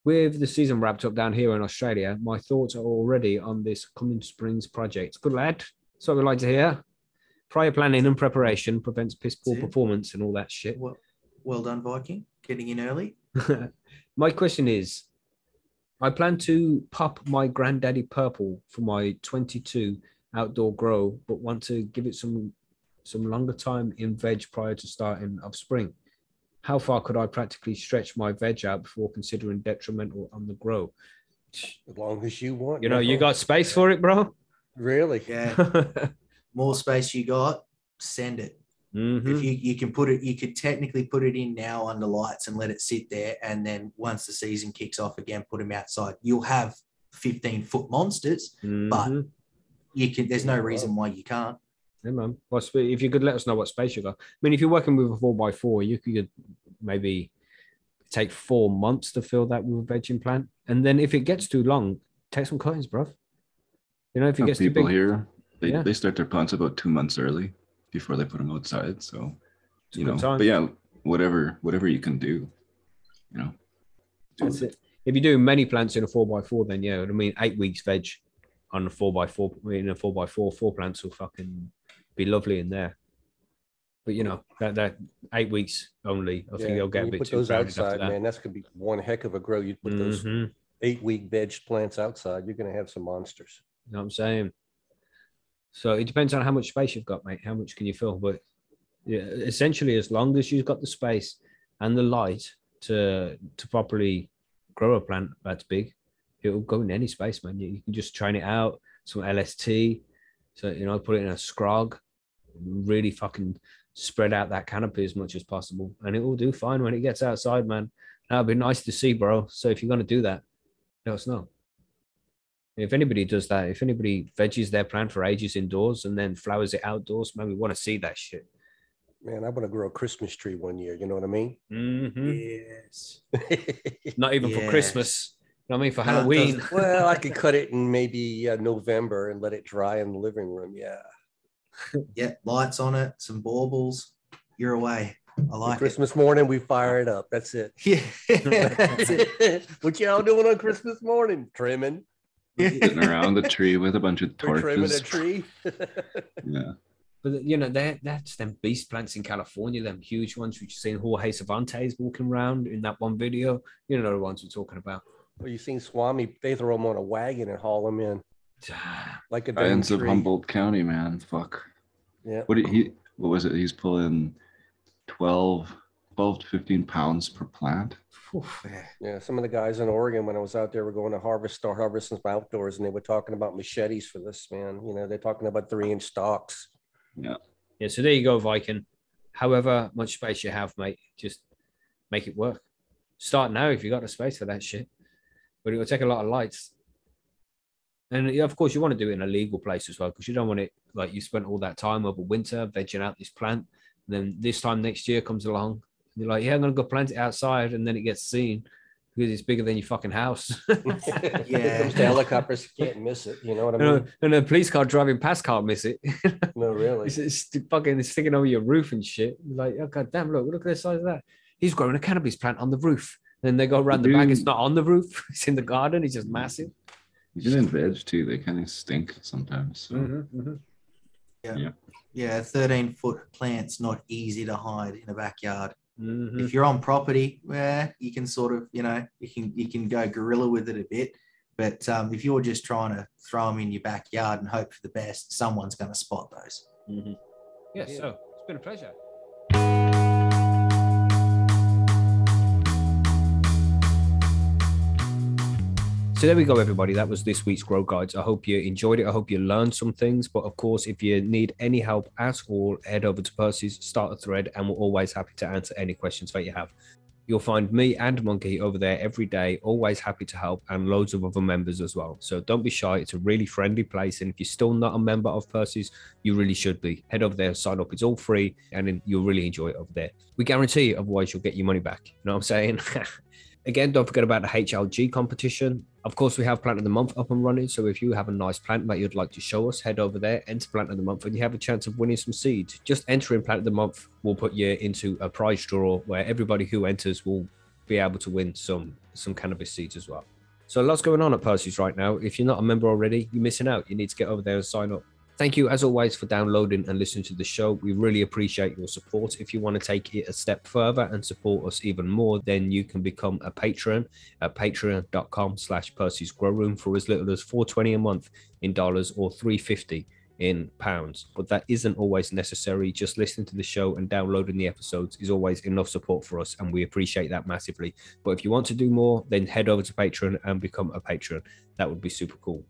With the season wrapped up down here in Australia, my thoughts are already on this coming Springs project. Good lad. That's what we like to hear. Prior planning and preparation prevents piss poor performance and all that shit. Well, well done, Viking. Getting in early. <laughs> my question is I plan to pop my granddaddy purple for my 22 outdoor grow, but want to give it some some longer time in veg prior to starting of spring. How far could I practically stretch my veg out before considering detrimental on the grow? As long as you want. You know, you got space for it, bro. really. Yeah. <laughs> More space you got, send it. If you, you can put it, you could technically put it in now under lights and let it sit there. And then once the season kicks off again, put them outside. You'll have 15 foot monsters. Mhm. You can, there's no reason why you can't. Yeah, man. Well, if you could let us know what space you got. I mean, if you're working with a four by four, you could maybe take four months to fill that with a vegging plant, and then if it gets too long, take some cuttings, bro. You know, if it Some gets too people big, here, they, Yeah. they start their plants about two months early before they put them outside. So, It's you know, time. but yeah, whatever, whatever you can do, you know. That's it. it. If you do many plants in a four by four, then yeah, I mean, eight weeks veg on a four by four in a four by four, four plants will fucking be lovely in there. But you know that that eight weeks only, I think Yeah, you'll get when a you bit put too those crowded outside, that. man. That's gonna be one heck of a grow. You put those Mhm. eight week veg plants outside, you're gonna have some monsters. You know what I'm saying? So it depends on how much space you've got, mate. How much can you fill? But yeah, essentially, as long as you've got the space and the light to to properly grow a plant that's big, it'll go in any space, man. You, you can just train it out, some LST, so you know, put it in a scrog, really fucking spread out that canopy as much as possible, and it will do fine when it gets outside, man. That'd be nice to see, bro. So if you're gonna do that, let us know. If anybody does that, if anybody veggies their plant for ages indoors and then flowers it outdoors, man, we want to see that shit. Man, I want to grow a Christmas tree one year. You know what I mean? Mm-hmm. Yes. <laughs> Not even for Christmas. You know what I mean? For Halloween. doesn't. <laughs> well, I could cut it in maybe uh, November and let it dry in the living room. Yeah. <laughs> Yeah. Lights on it, some baubles. You're away. I like it. Christmas morning, we fire it up. That's it. Yeah. That's it. what y'all doing on Christmas morning? Trimming. <laughs> Sitting around the tree with a bunch of We're trimming a torches. tree. <laughs> Yeah. But you know, that that's them beast plants in California, them huge ones which you've seen Jorge Cervantes walking around in that one video. You know the ones we're talking about. well, you've seen Swami? They throw them on a wagon and haul them in <sighs> like a damn Giants of. Humboldt County, man. Fuck. Yeah. What did he? What was it? He's pulling 12, 12 to fifteen pounds per plant. Yeah, some of the guys in Oregon when I was out there were going to harvest, start harvesting some outdoors, and they were talking about machetes for this man. You know, they're talking about three inch stalks. Yeah, yeah. so there you go, Viking. However much space you have, mate, just make it work. Start now if you got the space for that shit. But it will take a lot of lights. And of course, you want to do it in a legal place as well, because you don't want it like you spent all that time over winter vegging out this plant. And then this time next year comes along, and you're like, yeah, I'm gonna go plant it outside, and then it gets seen because it's bigger than your fucking house. <laughs> Yeah. comes to helicopters, can't miss it. You know what I and, a, mean? and a police car driving past can't miss it. <laughs> No, really. It's, it's fucking it's sticking over your roof and shit. Like, oh god damn, look, look at the size of that. He's growing a cannabis plant on the roof. Then they go around the back, it's not on the roof, <laughs> it's in the garden, it's just massive. Even in veg too, they kind of stink sometimes. So Mm-hmm. Yeah, 13 foot plant's not easy to hide in a backyard. Mhm. If you're on property, well, you can sort of, you know, you can you can go guerrilla with it a bit. But um, if you're just trying to throw them in your backyard and hope for the best, someone's going to spot those. Mhm. Yes, Yeah. so it's been a pleasure. So there we go, everybody. That was this week's Grow Guides. I hope you enjoyed it. I hope you learned some things. But of course, if you need any help at all, head over to Percy's, start a thread, and we're always happy to answer any questions that you have. You'll find me and Monkey over there every day, always happy to help, and loads of other members as well. So don't be shy. It's a really friendly place. And if you're still not a member of Percy's, you really should be. Head over there, sign up. It's all free, and you'll really enjoy it over there. We guarantee, otherwise, you'll get your money back. You know what I'm saying? <laughs> Again, don't forget about the HLG competition. Of course, we have Plant of the Month up and running. So if you have a nice plant that you'd like to show us, head over there, enter Plant of the Month, and you have a chance of winning some seeds. Just entering Plant of the Month will put you into a prize draw where everybody who enters will be able to win some some cannabis seeds as well. So lots going on at Percy's right now. If you're not a member already, you're missing out. You need to get over there and sign up. Thank you, as always, for downloading and listening to the show. We really appreciate your support. If you want to take it a step further and support us even more, then you can become a patron at patreon.com slash Percy's Grow Room for as little as 420 a month in dollars or 350 in pounds. But that isn't always necessary. Just listening to the show and downloading the episodes is always enough support for us, and we appreciate that massively. But if you want to do more, then head over to Patreon and become a patron. That would be super cool.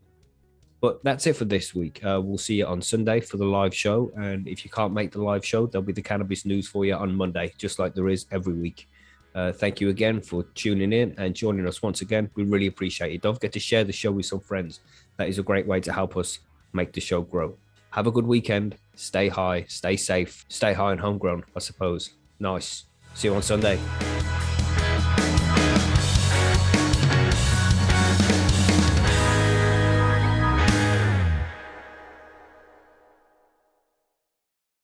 But that's it for this week. Uh, we'll see you on Sunday for the live show. And if you can't make the live show, there'll be the cannabis news for you on Monday, just like there is every week. Uh, thank you again for tuning in and joining us once again. We really appreciate it. Don't forget to share the show with some friends. That is a great way to help us make the show grow. Have a good weekend. Stay high, stay safe, stay high and homegrown, I suppose. Nice. See you on Sunday.